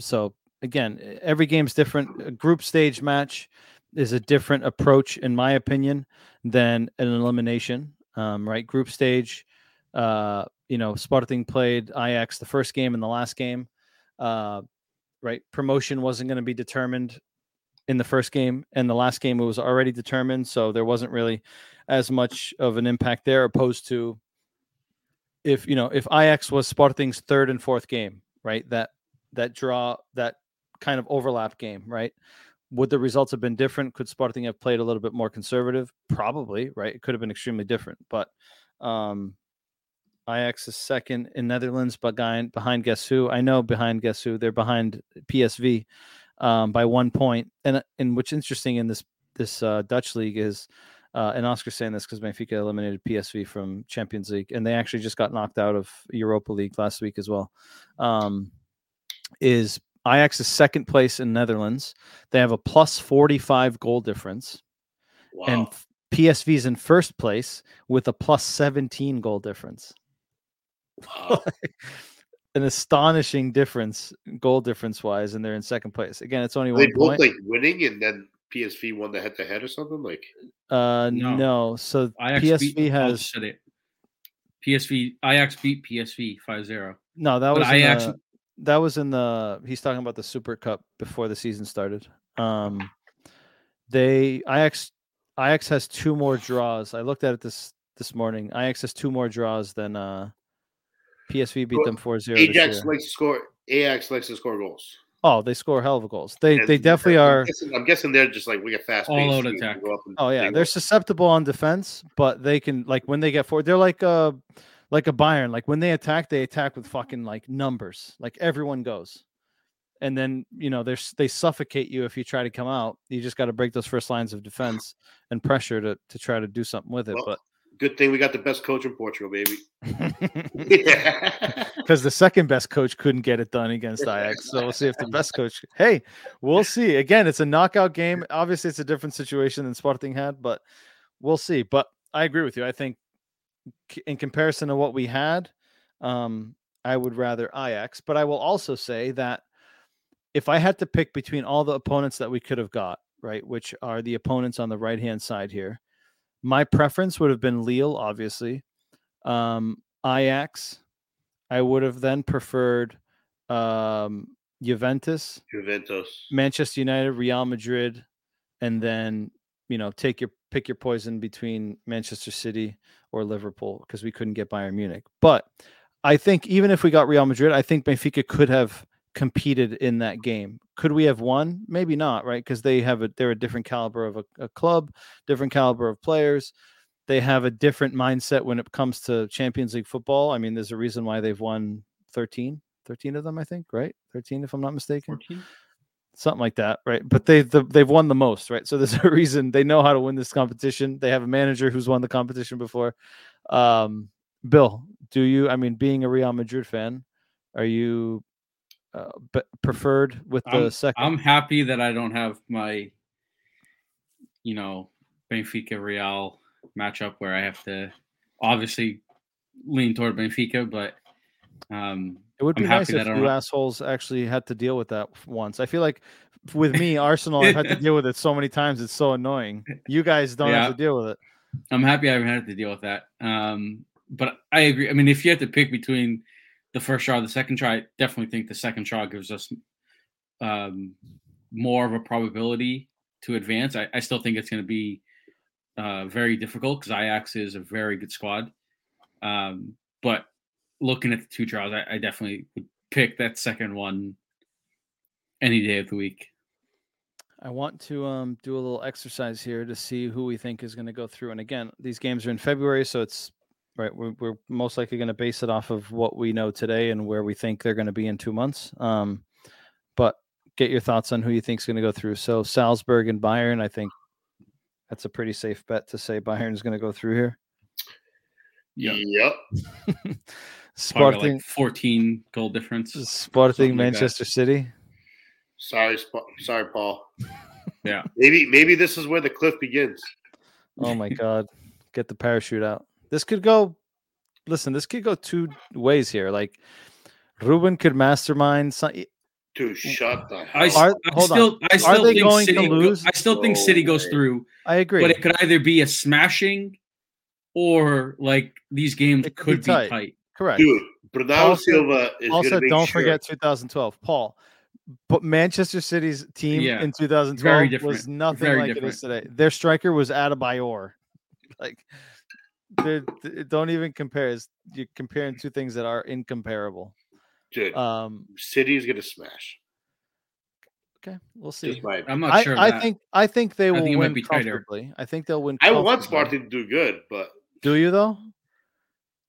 so again, every game's different. A group stage match is a different approach, in my opinion, than an elimination. Um, right, group stage. Uh, you know, Sporting played Ajax the first game and the last game. Uh, right, promotion wasn't going to be determined in the first game, and the last game it was already determined, so there wasn't really as much of an impact there, opposed to if you know if Ajax was Sporting's third and fourth game, right? That that draw that kind of overlap game, right? Would the results have been different? Could Sporting have played a little bit more conservative? Probably, right? It could have been extremely different. But um, Ajax is second in Netherlands, behind behind guess who? I know behind guess who? They're behind PSV um, by one point. And and what's interesting in this this uh, Dutch league is Uh, and Oscar's saying this because Benfica eliminated PSV from Champions League, and they actually just got knocked out of Europa League last week as well. Um, is Ajax is second place in Netherlands. They have a plus 45 goal difference. Wow. And PSV's in first place with a plus 17 goal difference. wow. An astonishing difference, goal difference wise, and they're in second place. Again, it's only they one They both point. like winning, and then PSV won the head to head or something. Like uh, No. no. So Ajax PSV beat, has just said it. PSV Ajax beat PSV 5-0. no. That But was in Ajax- the, that was in the. He's talking about the Super Cup before the season started. Um, they Ajax Ajax has two more draws. I looked at it this this morning. Ajax has two more draws than uh, PSV beat them 4-0 this. Ajax likes to score. Ajax likes to score goals. Oh, they score hell of a goals. They And they definitely I'm are. Guessing, I'm guessing they're just like we get fast. All out attack. go up and Oh yeah, they're susceptible on defense, but they can like when they get forward, they're like uh like a Bayern. Like when they attack, they attack with fucking like numbers. Like everyone goes, and then you know they're they suffocate you if you try to come out. You just got to break those first lines of defense and pressure to to try to do something with it. Well, Good thing we got the best coach in Portugal, baby. Yeah. because the second best coach couldn't get it done against Ajax. So we'll see if the best coach. Hey, we'll see. Again, it's a knockout game. Obviously, it's a different situation than Sporting had, but we'll see. But I agree with you. I think in comparison to what we had, um, I would rather Ajax. But I will also say that if I had to pick between all the opponents that we could have got, right, which are the opponents on the right hand side here, my preference would have been Lille, obviously. Um, Ajax. I would have then preferred um, Juventus, Juventus. Manchester United, Real Madrid, and then you know take your pick your poison between Manchester City or Liverpool because we couldn't get Bayern Munich. But I think even if we got Real Madrid, I think Benfica could have competed in that game. Could we have won? Maybe not, right? Because they have a they're a different caliber of a, a club, different caliber of players. They have a different mindset when it comes to Champions League football. I mean, there's a reason why they've won 13, 13 of them, I think, right? 13, if I'm not mistaken 14? Something like that, right? But they the, they've won the most, right? So there's a reason they know how to win this competition. They have a manager who's won the competition before. Um, Bill, do you? I mean, being a Real Madrid fan, are you uh, b- preferred with the I'm, 2nd I'm happy that I don't have my, you know, Benfica Real matchup where I have to obviously lean toward Benfica, but um, it would I'm be nice if you assholes actually had to deal with that once. I feel like with me, Arsenal, I've had to deal with it so many times. It's so annoying. You guys don't Yeah. have to deal with it. I'm happy I haven't had to deal with that. Um, but I agree. I mean, if you had to pick between the first try and the second try, I definitely think the second try gives us um, more of a probability to advance. I, I still think it's going to be uh, very difficult because Ajax is a very good squad. Um, but looking at the two trials, I, I definitely would pick that second one any day of the week. I want to um, do a little exercise here to see who we think is going to go through. And again, these games are in February, so it's right. We're, we're most likely going to base it off of what we know today and where we think they're going to be in two months. Um, but get your thoughts on who you think is going to go through. So Salzburg and Bayern, I think that's a pretty safe bet to say Bayern is going to go through here. Yeah. Yep. Sporting, like 14 goal difference. Sporting, something like. Manchester City. Sorry, Sp- sorry, Paul. Yeah. Maybe maybe this is where the cliff begins. Oh my God. Get the parachute out. This could go, listen, this could go two ways here. Like, Ruben could mastermind. Some, Dude, shut the I, hell s- Are- I hold on. still, I still they think going to City go- lose? I still think No City goes way. through, I agree. but it could either be a smashing or like these games It could could, be be tight. tight. Correct. Dude, Bernardo Paul Silva is also, make don't sure. forget 2012. Paul, but Manchester City's team Yeah, in 2012 was nothing very like it is today. Their striker was Adebayor. Like, they're- th- don't even compare. It's- You're comparing two things that are incomparable. Dude, Um, City's gonna smash. okay, we'll see. Just my I'm not I, sure. I that. think I think they will think win be tighter. comfortably. I think they'll win. I want comfortably. Spartan to do good, but Do you though?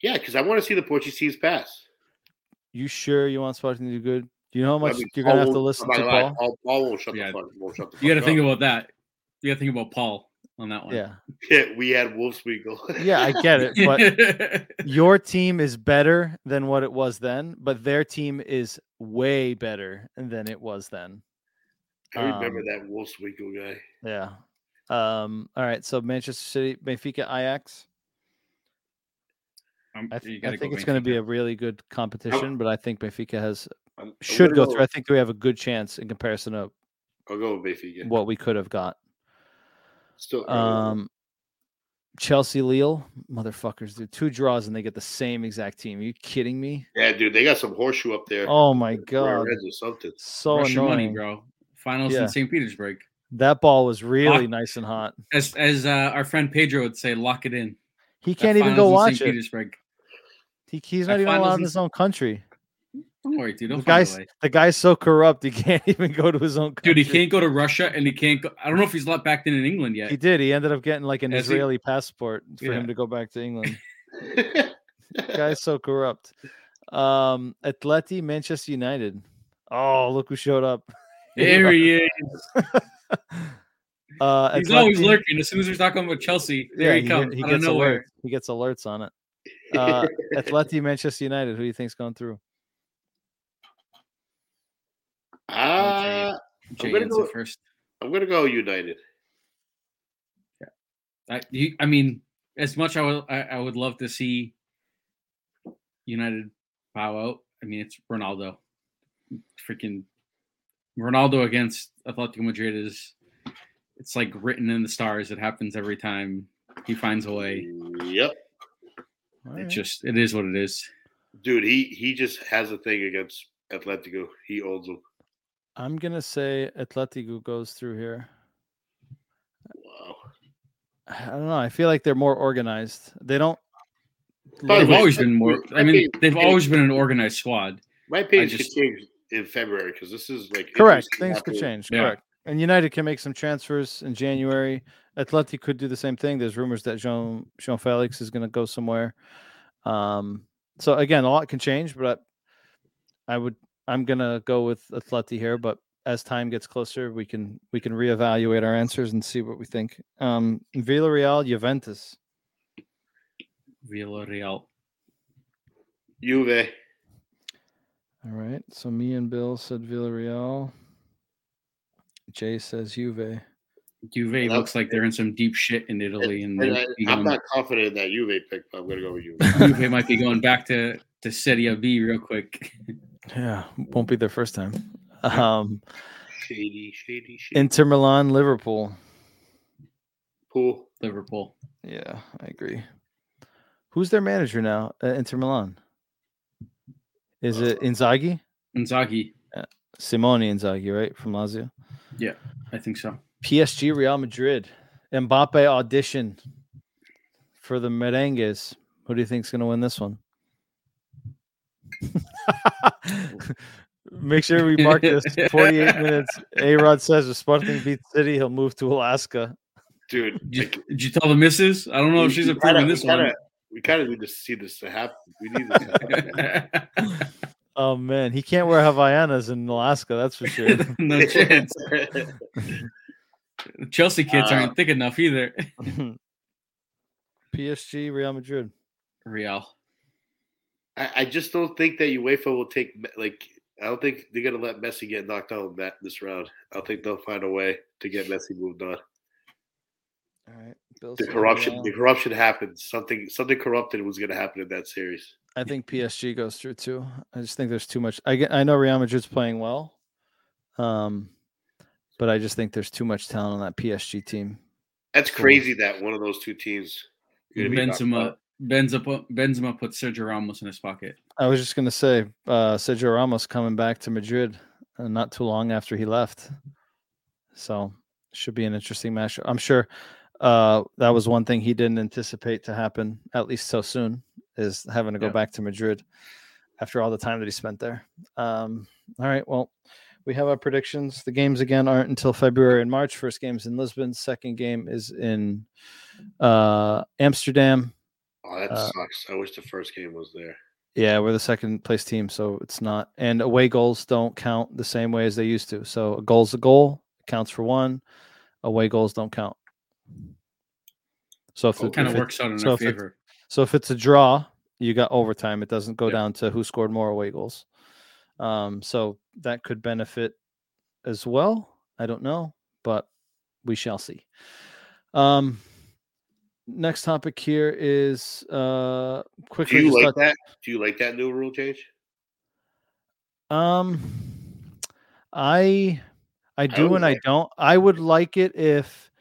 yeah, because I want to see the Portuguese pass. You sure you want Spartan to do good? Do you know how I much mean, you're gonna Paul have to listen to not gonna lie, Paul? Paul, Paul won't shut Yeah. the fuck. Won't shut the you got to think about that. You got to think about Paul. on that one. Yeah. Yeah, we had Wolfswinkel. Yeah, I get it. But your team is better than what it was then, but their team is way better than it was then. I remember Um, that Wolfswinkel guy. Yeah. Um, all right. So Manchester City, Benfica, Ajax. Um, I, th- I think go it's going to be a really good competition, but I think Benfica has I'm- I'm should gonna go through. I think we have a good chance in comparison to I'll go with Benfica. what we could have got. Still. Um, Chelsea, Lille, motherfuckers, dude. Two draws and they get the same exact team. Are you kidding me? yeah, dude, they got some horseshoe up there. Oh my god, Reds or something. so Russian annoying. money, bro. Finals Yeah. in St. Petersburg. That ball was really Lock- nice and hot. As as uh, our friend Pedro would say, lock it in. He can't even go watch it. Petersburg. He, he's that not even allowed in in his own country. Don't worry, dude. The Don't find guy's the guy's so corrupt he can't even go to his own country. Dude, he can't go to Russia and he can't go. I don't know if he's let back in in England yet. He did. He ended up getting like an Has he? Israeli passport for Yeah. him to go back to England. guy's so corrupt. Um, Atleti, Manchester United. Oh, look who showed up. There he is. Uh, He's always Atleti- lurking. As soon as we're talking about Chelsea, there he he, comes. he out of gets nowhere. alerts. He gets alerts on it. Uh, Atleti, Manchester United. Who do you think's going through? Ah, Jay gonna go- first. I'm gonna go United. Yeah, I, you, I mean, as much I would, I, I would love to see United bow out. I mean, it's Ronaldo. Freaking Ronaldo against Atletico Madrid is it's like written in the stars. It happens every time he finds a way. Yep, All It right. just it is what it is. dude, he he just has a thing against Atletico. He owns them. I'm gonna say Atletico goes through here. Wow. I don't know. I feel like they're more organized. They don't. By They've way, always been more. I mean, think- they've always been an organized squad. My page just- could change in February because this is like Correct. interesting Things could change. Yeah. Correct. And United can make some transfers in January. Atleti could do the same thing. There's rumors that João João Felix is going to go somewhere. Um, so again, a lot can change, but I would I'm going to go with Atleti here. But as time gets closer, we can we can reevaluate our answers and see what we think. Um, Villarreal, Juventus. Villarreal. Juve. All right. So me and Bill said Villarreal. Jay says Juve. Juve looks like they're in some deep shit in Italy, and And they I, I'm not confident in that Juve pick, but I'm gonna go with Juve. Juve might be going back to to Serie B real quick. Yeah, won't be their first time. Um, shady, shady, shady. Inter Milan, Liverpool. Pool. Liverpool. Yeah, I agree. Who's their manager now at Inter Milan? Is it Inzaghi? Inzaghi. Simone Inzaghi, right? From Lazio. Yeah, I think so. PSG, Real Madrid. Mbappe audition for the merengues. Who do you think's going to win this one? Make sure we mark this 48 minutes. A Rod says if Sporting beats City, he'll move to Alaska. Dude, Did you, like, did you tell the missus? I don't know if she's we approving kinda- this we one. kinda- We kind of need to see this to happen. We need this to happen. Oh man, he can't wear Havaianas in Alaska, that's for sure. no chance. Chelsea kids Uh, aren't thick enough either. PSG, Real Madrid. Real. I, I just don't think that UEFA will take like. I don't think they're gonna let Messi get knocked out in that this round. I think they'll find a way to get Messi moved on. All right. Bill The corruption, Real. the corruption happens. Something, something corrupted was gonna happen in that series. I think PSG goes through too. I just think there's too much. I get, I know Real Madrid's playing well, um, but I just think there's too much talent on that PSG team. That's Cool. crazy that one of those two teams. are gonna Benzema, out. Benzema, put, Benzema put Sergio Ramos in his pocket. I was just gonna say uh, Sergio Ramos coming back to Madrid uh, not too long after he left, so should be an interesting match. I'm sure uh, that was one thing he didn't anticipate to happen at least so soon is having to go Yeah. back to Madrid after all the time that he spent there. Um, all right, well, we have our predictions. The games again aren't until February and March. First game's in Lisbon. Second game is in uh, Amsterdam. Oh, that Uh, sucks. I wish the first game was there. Yeah, we're the second place team, so it's not. And away goals don't count the same way as they used to. So a goal's a goal, it counts for one. Away goals don't count. So if It it, kind of works out in so our if it- favor. so if it's a draw, you got overtime. It doesn't go Yep. down to who scored more away goals. Um, so that could benefit as well. I don't know, but we shall see. Um, next topic here is uh Do quickly. you like that? Do you like that new rule change? Um, I I do would and I don't. I would like it if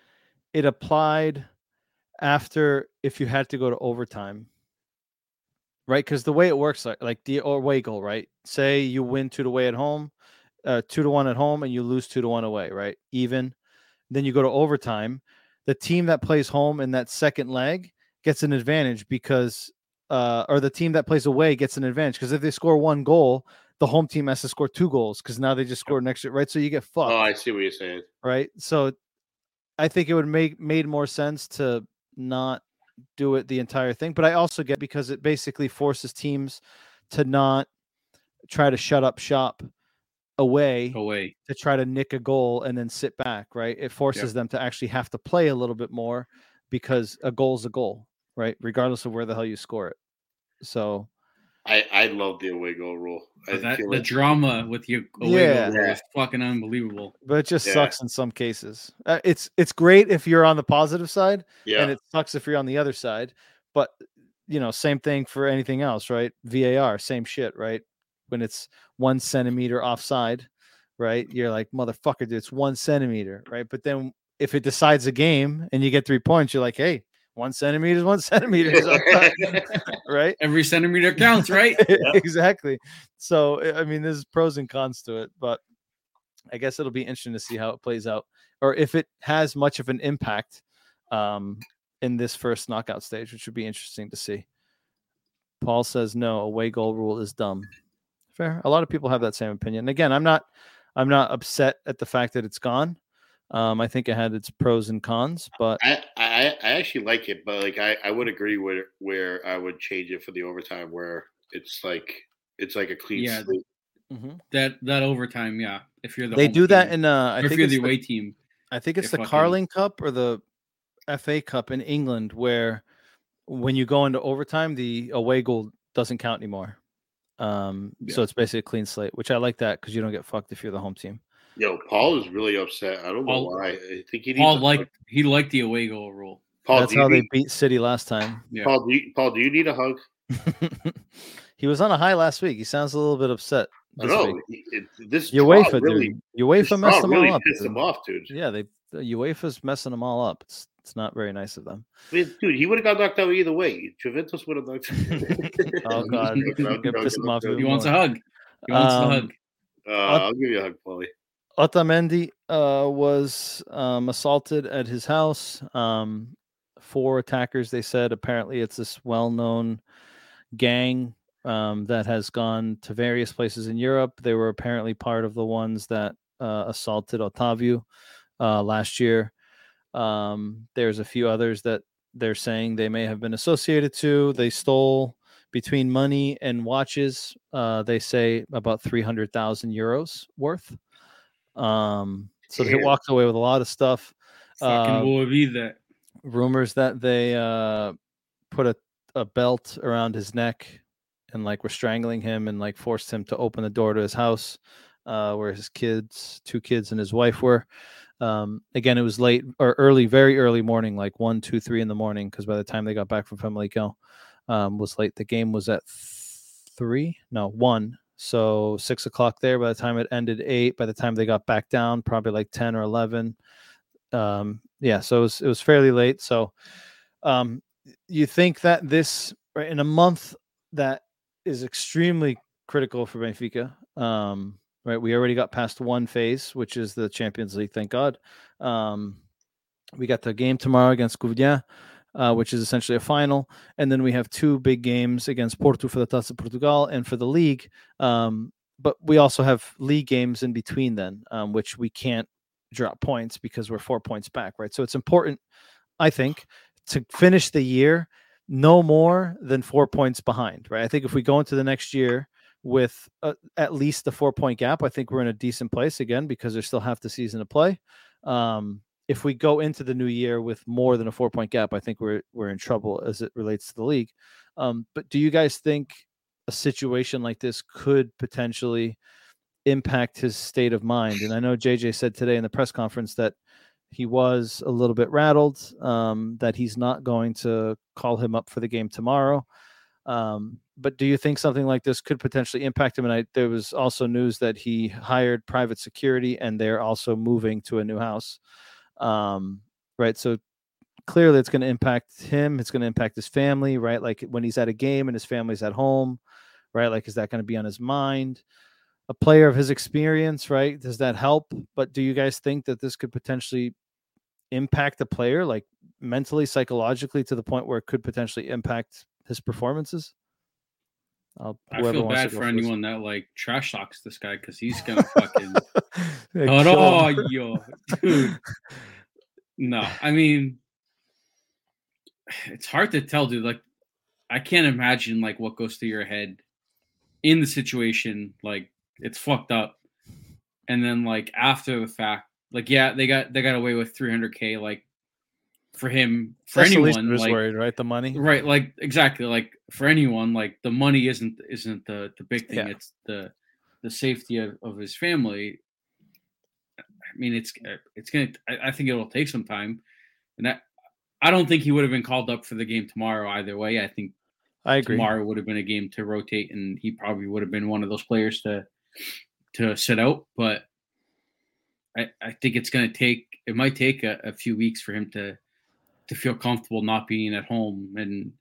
it applied after if you had to go to overtime, right? Because the way it works, like like the away goal, right? Say you win two to away at home, uh, two to one at home, and you lose two to one away, right? Even. Then you go to overtime. The team that plays home in that second leg gets an advantage because, uh, or the team that plays away gets an advantage because if they score one goal, the home team has to score two goals because now they just scored an extra, right? So you get fucked Oh, I see what you're saying. right? So I think it would make made more sense to not do it the entire thing, but I also get because it basically forces teams to not try to shut up shop away Away. to try to nick a goal and then sit back, right? It forces them to actually have to play a little bit more because a goal's a goal, right? Regardless of where the hell you score it. So I I love the away goal rule. That feel the like- drama with your away Yeah. goal is fucking unbelievable. but it just Yeah. sucks in some cases. Uh, it's it's great if you're on the positive side, yeah, and it sucks if you're on the other side. But you know, same thing for anything else, right? VAR, same shit, right? When it's one centimeter offside, right? You're like, motherfucker, dude, it's one centimeter, right? But then if it decides a game and you get three points, you're like, hey, one centimeter is one centimeter, right? Every centimeter counts, right? exactly. So I- mean, there's pros and cons to it, but I guess it'll be interesting to see how it plays out, or if it has much of an impact um, in this first knockout stage, which would be interesting to see. Paul says no, away goal rule is dumb. Fair. A lot of people have that same opinion. And again, I'm not, I'm not upset at the fact that it's gone. Um, I think it had its pros and cons, but I, I I actually like it, but like I, I would agree where where I would change it for the overtime where it's like it's like a clean Yeah, slate. Mhm. That that overtime, yeah. If you're the they home do that in. Uh, I or if you're it's the the- away team. I think it's the fucking- Carling Cup or the FA Cup in England where when you go into overtime, the away goal doesn't count anymore. Um, so it's basically a clean slate, which I like that because you don't get fucked if you're the home team. Yo, Paul is really upset. I don't know Paul- why. I think he needs Paul a hug. he liked the away goal rule. Paul. That's do you how they beat City last time. Yeah. Paul, do you, Paul, do you need a hug? he was on a high last week. He sounds a little bit upset. I This know. week. he- it- This UEFA, draw really, dude. this UEFA messed them really all up. pissed dude. him off, dude. Yeah, they the UEFA's messing them all up. It's it's not very nice of them. Dude, he would have got knocked out either way. Juventus would have knocked. Oh god, No, you're gonna piss him no, off. He wants a hug. He wants Um, the hug. Uh, I'll give you a hug, Paulie. Otamendi uh, was um, assaulted at his house. Um, four attackers, they said. Apparently, it's this well-known gang um, that has gone to various places in Europe. They were apparently part of the ones that uh, assaulted Otavio uh, last year. Um, there's a few others that they're saying they may have been associated to. They stole between money and watches. Uh, they say about three hundred thousand euros worth. Um, so they walked away with a lot of stuff. Fucking uh, will be that. Rumors that they uh, put a, a belt around his neck and like were strangling him and like forced him to open the door to his house uh, where his kids, two kids, and his wife were. Um, again, it was late or early, very early morning, like one, two, three in the morning, because by the time they got back from Famalicão, um, was late. The game was at three, no, one. So six o'clock there. By the time it ended, eight. By the time they got back down, probably like ten or eleven. Um, yeah, so it was it was fairly late. So, um, you think that this right in a month that is extremely critical for Benfica. Um, right, we already got past one phase, which is the Champions League. Thank God. Um, we got the game tomorrow against Covilhã, uh, which is essentially a final, and then we have two big games against Porto for the Taça Portugal and for the league. Um, but we also have league games in between then, um, which we can't drop points because we're four points back, right? So it's important, I think, to finish the year no more than four points behind, right? I think if we go into the next year with uh at least the four point gap, I think we're in a decent place again because there's still half the season to play. Um, if we go into the new year with more than a four point gap, I think we're we're in trouble as it relates to the league. Um, but do you guys think a situation like this could potentially impact his state of mind? And I know JJ said today in the press conference that he was a little bit rattled, um, that he's not going to call him up for the game tomorrow. Um, but do you think something like this could potentially impact him? And I, there was also news that he hired private security and they're also moving to a new house. Um, right. So clearly it's going to impact him. It's going to impact his family, right? Like when he's at a game and his family's at home, right? Like, is that going to be on his mind? A player of his experience, right? Does that help? But do you guys think that this could potentially impact the player, like mentally, psychologically, to the point where it could potentially impact his performances? I'll, I feel bad for anyone that like trash talks this guy because he's gonna fucking. oh, yo, dude. No, I mean, it's hard to tell, dude. Like, I can't imagine like what goes through your head in the situation. Like, it's fucked up, and then like after the fact, like yeah, they got they got away with 300k. Like for him for That's anyone like, worried, right? The money? Right like exactly like for anyone like the money isn't isn't the the big thing yeah. it's the the safety of, of his family. I mean it's uh, it's gonna I, I think it'll take some time and that i don't think he would have been called up for the game tomorrow either way. I think i agree. tomorrow would have been a game to rotate and he probably would have been one of those players to to sit out but i i think it's gonna take it might take a, a few weeks for him to to feel comfortable not being at home and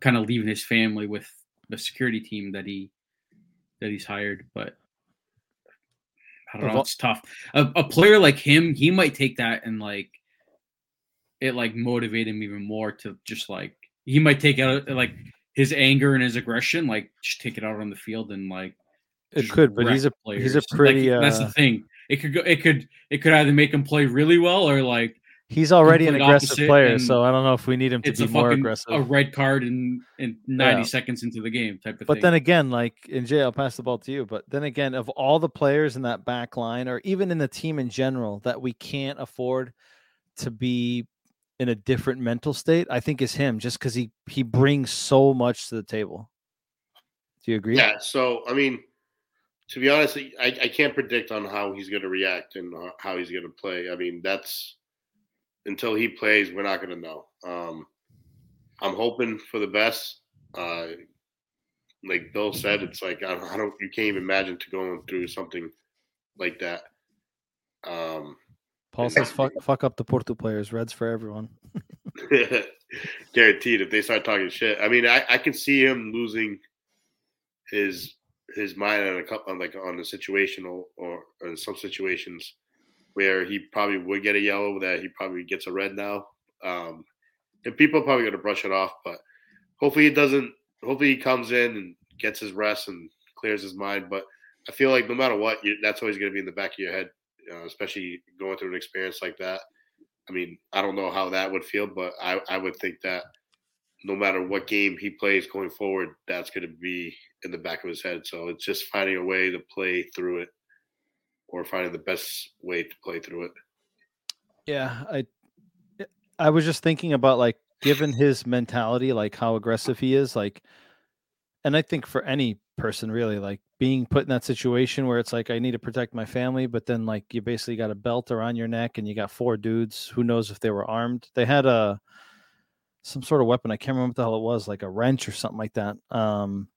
kind of leaving his family with the security team that he that he's hired. But I don't know, it's tough. A, a player like him, he might take that and like it like motivate him even more to just like he might take out like his anger and his aggression, like just take it out on the field and like it could, but he's a players. he's a pretty. Like, uh, that's the thing. It could go. It could. It could either make him play really well or like He's already an aggressive player, so I don't know if we need him to be more aggressive. A red card in in 90 yeah. seconds into the game type of but thing. But then again, like in Jay, I'll pass the ball to you. But then again, of all the players in that back line, or even in the team in general, that we can't afford to be in a different mental state, I think is him, just because he he brings so much to the table. Do you agree? Yeah. So I mean, to be honest, I, I can't predict on how he's going to react and uh, how he's going to play. I mean, that's until he plays, we're not going to know. Um, I'm hoping for the best. Uh, like Bill said, it's like I don't, I don't, you can't even imagine to going through something like that. Um, Paul says, "Fuck, fuck up the Porto players. Reds for everyone." Guaranteed. If they start talking shit, I mean, I, I can see him losing his his mind on a couple, on like on the situational or, or in some situations where he probably would get a yellow that he probably gets a red now. Um, and people are probably going to brush it off, but hopefully he doesn't. Hopefully he comes in and gets his rest and clears his mind. But I feel like no matter what, you, that's always going to be in the back of your head, uh, especially going through an experience like that. I mean, I don't know how that would feel, but I, I would think that no matter what game he plays going forward, that's going to be in the back of his head. So it's just finding a way to play through it or finding the best way to play through it. Yeah, I I was just thinking about like given his mentality, like how aggressive he is, like and I think for any person really, like being put in that situation where it's like I need to protect my family, but then like you basically got a belt around your neck and you got four dudes, who knows if they were armed. They had a some sort of weapon, I can't remember what the hell it was, like a wrench or something like that. Um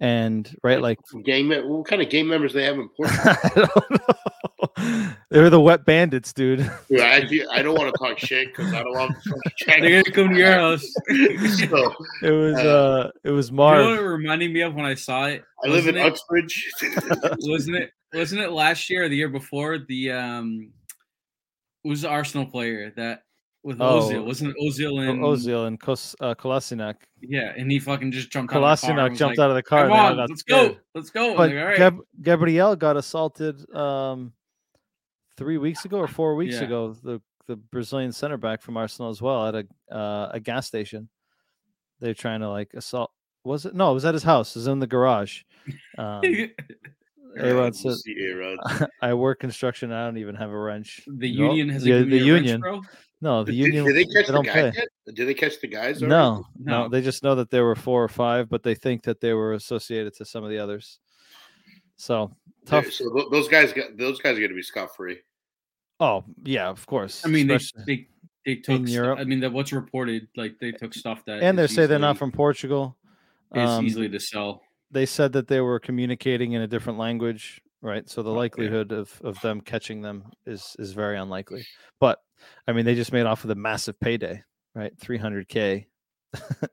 and right like game what kind of game members they have in Portland? They're the wet bandits, dude. Yeah, I, I don't want to talk shit because I don't want to They're gonna come to your house. so, it was uh, uh it was Marv. You know what it reminded me of when I saw it? I live in it, Uxbridge. wasn't it wasn't it last year or the year before? The um was the Arsenal player that with oh, Ozil. Wasn't it Ozil and Ozil and Kos, uh, Kolasinac? Yeah, and he fucking just jumped. Kolasinac jumped like, out of the car. Come on, let's scared. go, let's go. But like, Gab- Gabriel got assaulted um, three weeks ago or four weeks yeah. ago. The the Brazilian center back from Arsenal as well at a uh, a gas station. They're trying to like assault. Was it no? It was at his house. It was in the garage. Um, says. I work construction. I don't even have a wrench. The Nope. union has the, a the union. bro. No, the Did, union. did they catch the don't guys play. yet? Did they catch the guys? No, no, No. They just know that there were four or five, but they think that they were associated to some of the others. So tough. So those guys, got, those guys are going to be scot free. Oh yeah, of course. I mean, they, especially- they they took. stu- Europe. I mean, that what's reported, like they took stuff that and they is say they're not from Portugal. is Um, easily to sell. they said that they were communicating in a different language, right? So the Oh, yeah. likelihood of, of them catching them is is very unlikely. But I mean, they just made off with a massive payday, right? 300k.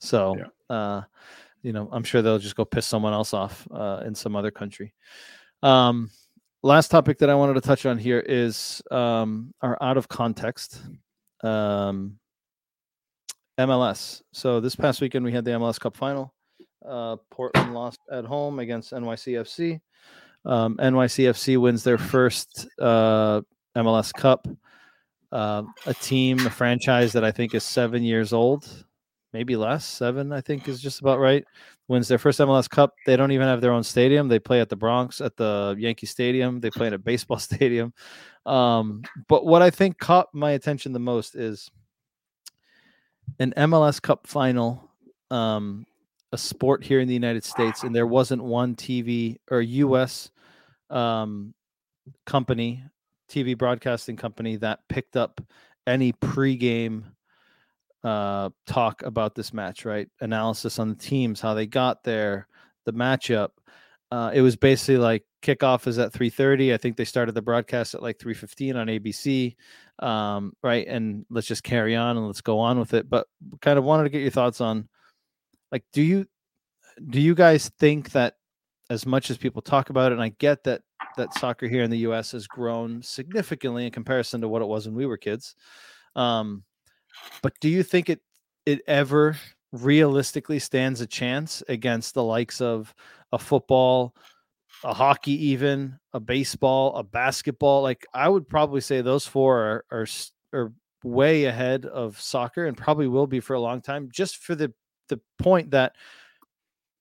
so, uh, you know, I'm sure they'll just go piss someone else off uh, in some other country. Um, last topic that I wanted to touch on here is um, our out of context. Um, MLS. So this past weekend we had the MLS Cup final. Uh, Portland lost at home against NYCFC. Um, NYCFC wins their first uh, MLS Cup. Uh, a team, a franchise that I think is seven years old, maybe less. Seven, I think, is just about right. Wins their first MLS Cup. They don't even have their own stadium. They play at the Bronx at the Yankee Stadium. They play at a baseball stadium. Um, but what I think caught my attention the most is an MLS Cup final, um, a sport here in the United States, and there wasn't one TV or U.S. Um, company, TV broadcasting company that picked up any pregame uh, talk about this match, right? Analysis on the teams, how they got there, the matchup. Uh, it was basically like kickoff is at 3:30. I think they started the broadcast at like 3:15 on ABC, um, right? And let's just carry on and let's go on with it. But kind of wanted to get your thoughts on, like, do you do you guys think that as much as people talk about it, and I get that that soccer here in the U.S. has grown significantly in comparison to what it was when we were kids, um, but do you think it it ever realistically stands a chance against the likes of a football, a hockey, even a baseball, a basketball? Like I would probably say those four are are, are way ahead of soccer and probably will be for a long time, just for the the point that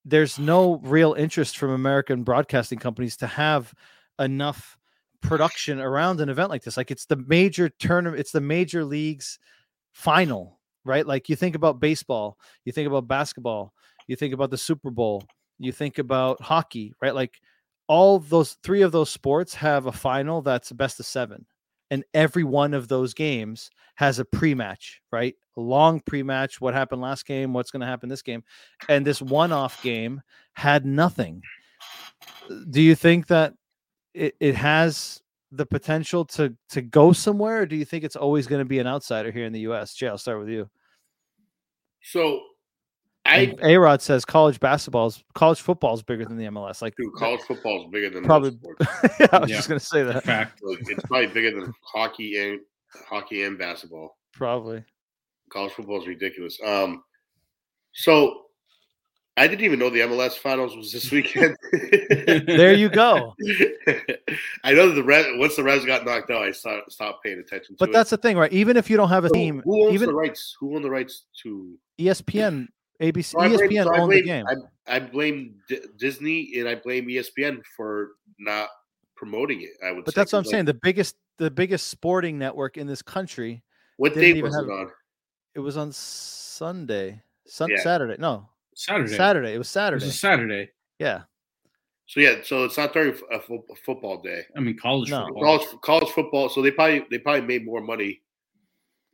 there's no real interest from American broadcasting companies to have enough production around an event like this. Like it's the major tournament, it's the major leagues final, right? Like you think about baseball, you think about basketball, you think about the Super Bowl, you think about hockey, right? Like all those three of those sports have a final that's best of seven. And every one of those games has a pre-match, right? A long pre-match. What happened last game? What's going to happen this game? And this one-off game had nothing. Do you think that it, it has the potential to to go somewhere, or do you think it's always going to be an outsider here in the U.S.? Jay, I'll start with you. So, I A Rod says college basketball's college football is bigger than the MLS. Like do college football is bigger than most Probably- yeah, I was Yeah. just going to say that. Fact. It's probably bigger than hockey and hockey and basketball. Probably. College football is ridiculous. Um, so I didn't even know the MLS finals was this weekend. There you go. I know that the Red once the Reds got knocked out, I stopped, stopped paying attention. To But it. that's the thing, right? Even if you don't have a So team, Who owns even the rights? Who owned the rights to? ESPN, ABC, So I blame- ESPN so I owned the blame- game. I, I blame D- Disney and I blame ESPN for not promoting it. I would. But say, that's what I'm 'cause, saying. The biggest, the biggest sporting network in this country. What didn't date even was have- it on? It was on Sunday, Sun Yeah. Saturday. No, Saturday. Saturday. It was Saturday. It Saturday. was a Saturday. yeah. So yeah, so it's not during f- a, a football day. I mean, college No. football. College college football. So they probably they probably made more money.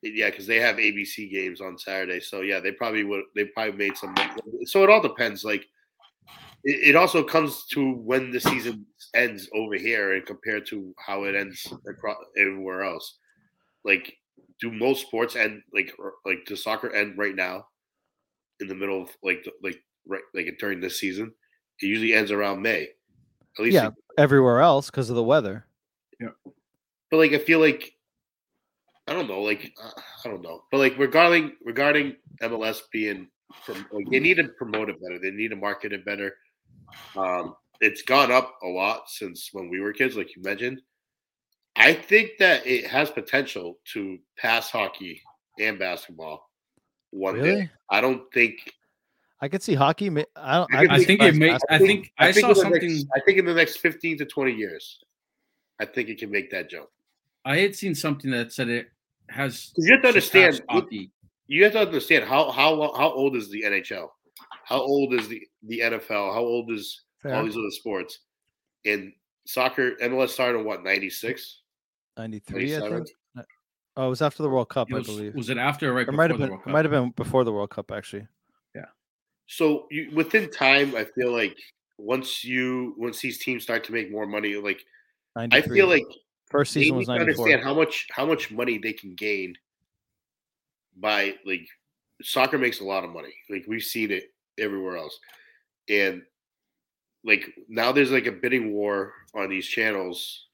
Yeah, because they have ABC games on Saturday. So yeah, they probably would. They probably made some. So it all depends. Like it, it also comes to when the season ends over here and compared to how it ends across everywhere else. Like, do most sports end like like does soccer end right now? In the middle of like like right like during this season, it usually ends around May. At least Yeah. Everywhere else because of the weather. Yeah, but like I feel like I don't know, like uh, I don't know, but like regarding regarding MLS being from like they need to promote it better, they need to market it better. Um, it's gone up a lot since when we were kids, like you mentioned. I think that it has potential to pass hockey and basketball one day. Really? I don't think I could see hockey. I don't. I I think it may. I think I, saw in the something. Next, I think in the next fifteen to twenty years, I think it can make that jump. I had seen something that said it has. You have to understand. hockey. You have to understand how how how old is the NHL? How old is the the NFL? How old is all these other sports? And soccer, MLS started in what ninety six. 93, I think. Uh, oh, it was after the World Cup, It I believe. was it after or right It before might have the been. World It Cup? might have been before the World Cup, actually. Yeah. So you, within time, I feel like once you once these teams start to make more money, like I feel like first season need was to 94. understand how much how much money they can gain by like soccer makes a lot of money. Like we've seen it everywhere else, and like now there's like a bidding war on these channels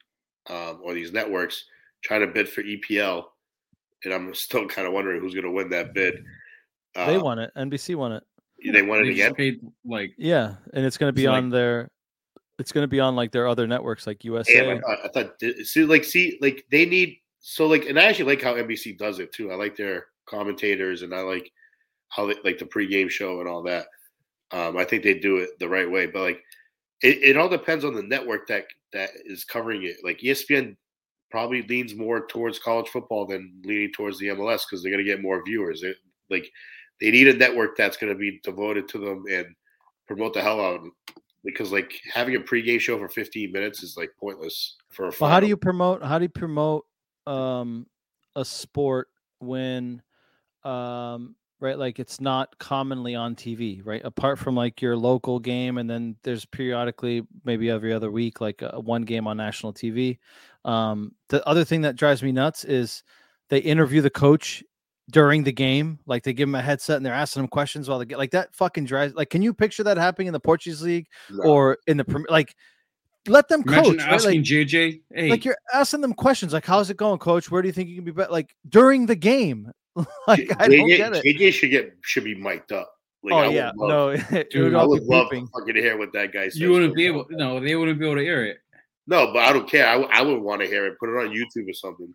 um, or these networks trying to bid for EPL, and I'm still kind of wondering who's going to win that bid. They Uh, won it. NBC won it. They won it They again. paid like Yeah, and it's going to be It's like- on their. It's going to be on like their other networks, like USA. Damn, I thought, I thought see like see like they need so like and I actually like how NBC does it too. I like their commentators and I like how they like the pregame show and all that. Um, I think they do it the right way, but like it, it all depends on the network that that is covering it. Like ESPN probably leans more towards college football than leaning towards the MLS because they're gonna get more viewers. It, like they need a network that's gonna be devoted to them and promote the hell out of them. Because like having a pregame show for 15 minutes is like pointless for a Well, how do you promote? How do you promote um, a sport when, um, right? Like it's not commonly on TV, right? Apart from like your local game, and then there's periodically, maybe every other week, like a, one game on national TV. Um, the other thing that drives me nuts is they interview the coach during the game, like they give him a headset and they're asking him questions while they get like that. Fucking drives. Like, can you picture that happening in the Portuguese league No. or in the Premier? Like, let them imagine coach. right? Like, asking JJ, hey, like you're asking them questions like how's it going coach where do you think you can be better like during the game like i don't JJ, get it JJ should get should be mic'd up. Like, oh I would yeah love- no it Dude, would I would love beeping. to fucking hear what that guy says. you wouldn't be able. now. No, they wouldn't be able to hear it. No, but I don't care. I, w- I would want to hear it. Put it on YouTube or something.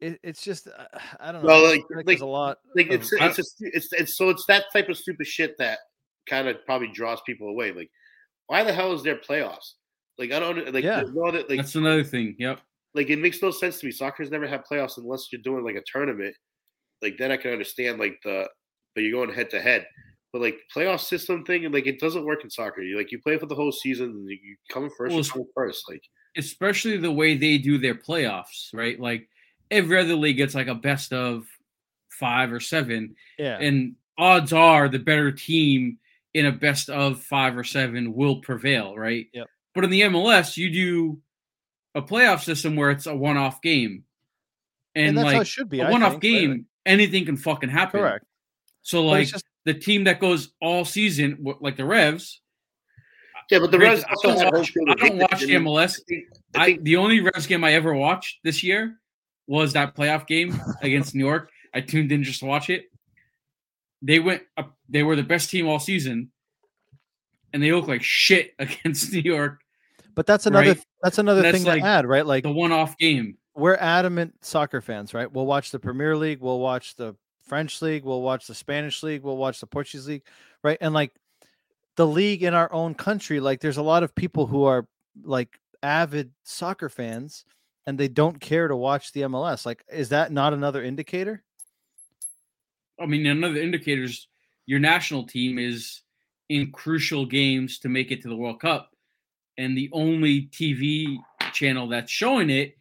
It, it's just uh, i don't know Well, like- like like- there's a lot Like of- it's it's, a, it's it's so it's that type of stupid shit that kind of probably draws people away. Like, why the hell is there playoffs? Like I don't like Yeah. no other- like That's another thing. Yep. like it makes no sense to me. Soccer's never had playoffs unless you're doing like a tournament. Like then I can understand like the but you're going head to head. But like playoff system thing and like it doesn't work in soccer. You like you play for the whole season and you you come first, Well, you come first. Like especially the way they do their playoffs, right? Like every other league gets like a best of five or seven, yeah and odds are the better team in a best of five or seven will prevail, right? Yep. But in the MLS, you do a playoff system where it's a one-off game, and, and that's how like it should be A one-off think, right? game, anything can fucking happen. correct So like just the team that goes all season, like the Revs. yeah, but the Revs. I don't watch, I don't watch the MLS. I think, I I, think the only Revs game I ever watched this year was that playoff game against New York. I tuned in just to watch it. They went up, they were the best team all season, and they look like shit against New York. but that's another Right. that's another That's thing like to add right like The one-off game. we're adamant soccer fans, right? We'll watch the Premier League, we'll watch the French league, we'll watch the Spanish league, we'll watch the Portuguese league, right? And like the league in our own country, like there's a lot of people who are like avid soccer fans and they don't care to watch the MLS. Like, is that not another indicator? I mean, another indicator is your national team is in crucial games to make it to the World Cup, and the only TV channel that's showing it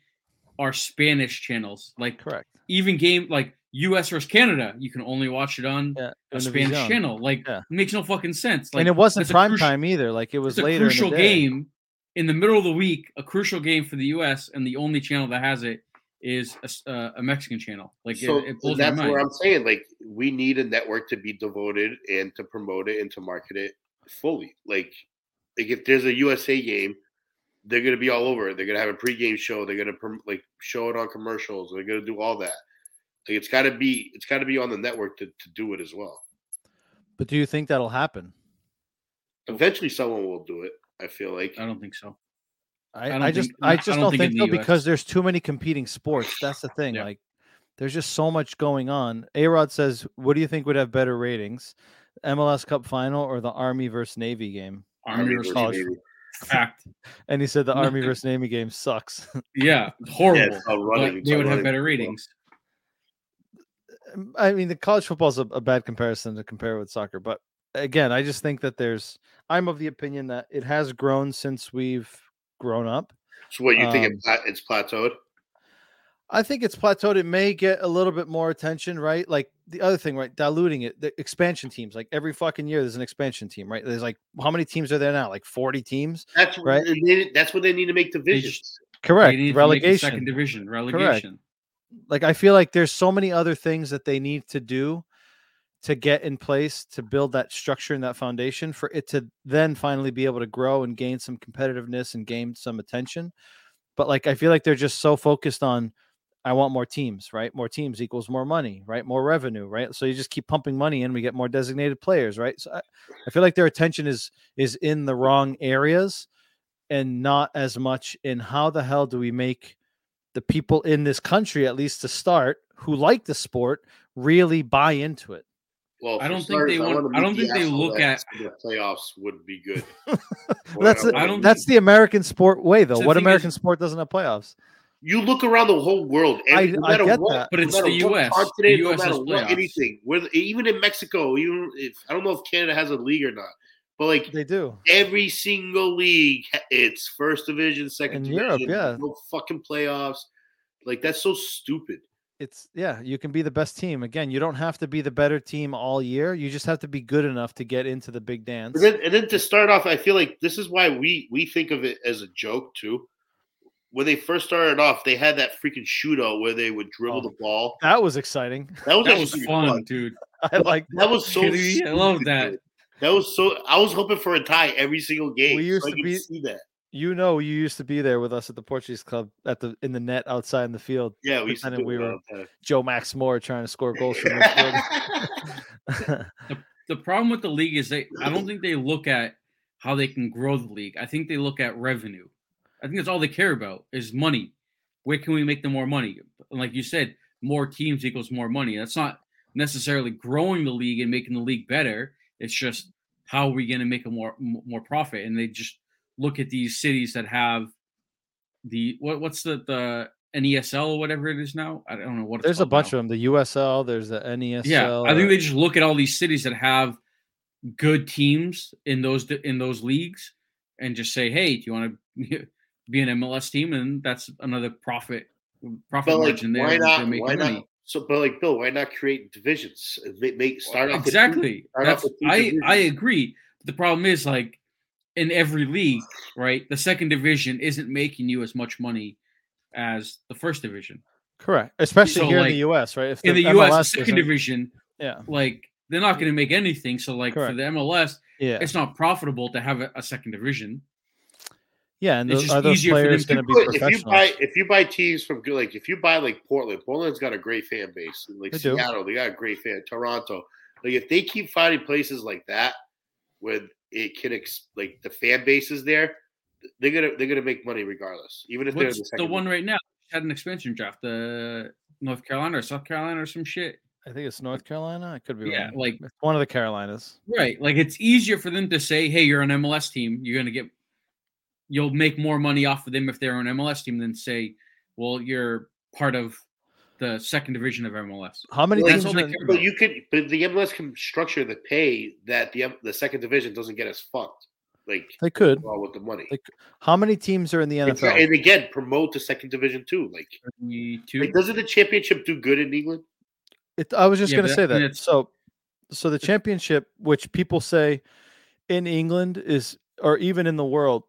are Spanish channels. Like Correct. even game like U.S. versus Canada, you can only watch it on Yeah. a Spanish channel. Like Yeah. it makes no fucking sense. Like and it wasn't prime crucial- time either. Like it was later. in the crucial game in the middle of the week, a crucial game for the U.S. and the only channel that has it is a, s- uh, a Mexican channel. Like so it, it blows that's mind. where I'm saying like we need a network to be devoted and to promote it and to market it fully. Like like if there's a USA game, they're gonna be all over it. They're gonna have a pregame show. They're gonna prom- like show it on commercials. They're gonna do all that. Like it's got to be it's got to be on the network to, to do it as well. But do you think that'll happen? Eventually, someone will do it. I feel like I don't think so. I, I I just think- I I just don't don't think think, so the because there's too many competing sports. That's the thing. Yeah. Like there's just so much going on. A Rod says, What do you think would have better ratings? MLS Cup final or the Army versus Navy game? Army Army versus versus Navy. Navy. Fact. And he said the Army versus Navy game sucks. Yeah, horrible. Yeah, running, but they all would have better football. ratings. I mean, the college football is a, a bad comparison to compare with soccer, but again, I just think that there's. I'm of the opinion that it has grown since we've grown up. So what you think Um, it it's plateaued? I think it's plateaued. It may get a little bit more attention, right? Like the other thing, right? Diluting it. The expansion teams, like every fucking year, there's an expansion team, right? There's like how many teams are there now? Like 40 teams. That's right. right. They, that's what they need to make divisions. Correct. They need to make Relegation. second division, relegation. Correct. like I feel like there's so many other things that they need to do to get in place to build that structure and that foundation for it to then finally be able to grow and gain some competitiveness and gain some attention. But like I feel like they're just so focused on I want more teams, right? More teams equals more money, right? More revenue, right? So you just keep pumping money in, we get more designated players, right? So I, I feel like their attention is is in the wrong areas and not as much in how the hell do we make the people in this country, at least to start, who like the sport, really buy into it. Well, I don't think they want- wanna I don't the think they look at- the playoffs would be good. that's Well, the, I don't that's the American sport way, though. What thing is- American sport doesn't have playoffs? You look around the whole world. I- Every, no I get what, that. But no it's matter the US. Continent, The no US matter has what, playoffs. anything. Where even in Mexico, even if I don't know if Canada has a league or not, but like They do. every single league, it's first division, second In division, Europe, yeah. no fucking playoffs. Like that's so stupid. It's yeah, you can be the best team. Again, you don't have to be the better team all year. You just have to be good enough to get into the big dance. And then, and then to start off, I feel like this is why we we think of it as a joke too. When they first started off, they had that freaking shootout where they would dribble Oh. the ball. That was exciting. That was That was pretty fun, dude. I like That was so. Kidding? I love that. dude. That was so. I was hoping for a tie every single game. We used so I to could be- see that. You know you used to be there with us at the Portuguese club at the in the net outside in the field. Yeah, we used to pretending do we it were all. Joe Max Moore trying to score goals from midfield. The problem with the league is they I don't think they look at how they can grow the league. I think they look at revenue. I think that's all they care about is money. Where can we make them more money? And like you said, more teams equals more money. That's not necessarily growing the league and making the league better. It's just how are we going to make a more more profit? And they just look at these cities that have the what what's the the NESL or whatever it is now. I don't know what it's There's a bunch now. of them. The USL, there's the E NESL. Yeah, I think or- they just look at all these cities that have good teams in those in those leagues and just say, "Hey, do you want to be an MLS team?" And that's another profit profit But like, margin there. why not? Why money. not? So, but like Bill, why not create divisions? Make, make start off with two- exactly. start off with I divisions. I agree. The problem is like in every league, right? The second division isn't making you as much money as the first division. correct, especially So, here in the US, right? If In the MLS US, the second division, yeah, like they're not going to make anything. So like for the MLS, yeah, it's not profitable to have a, a second division. yeah. And it's those, just are those easier players going to be But if you buy if you buy teams from good like if you buy like Portland, Portland's got a great fan base. Like They do. Seattle, they got a great fan. Toronto, like if they keep finding places like that where it can ex- like the fan base is there, they're gonna they're gonna make money regardless, even if they're the the second. one right now? Had an expansion draft, the North Carolina or South Carolina or some shit. I think it's North Carolina. I could be Yeah, wrong. like It's one of the Carolinas. right, like it's easier for them to say, "Hey, you're an MLS team. You're gonna get, you'll make more money off of them if they're an MLS team than say, well, you're part of the second division of MLS." How many Like, teams? that's all are they in- care But you could, but the MLS can structure the pay that the the second division doesn't get as fucked. Like They could. all with the money. They How many teams are in the And NFL? and again, promote the second division too. Like, like doesn't the championship do good in England? It, I was just Yeah, going to say that- that. So, so the championship, which people say in England is, or even in the world,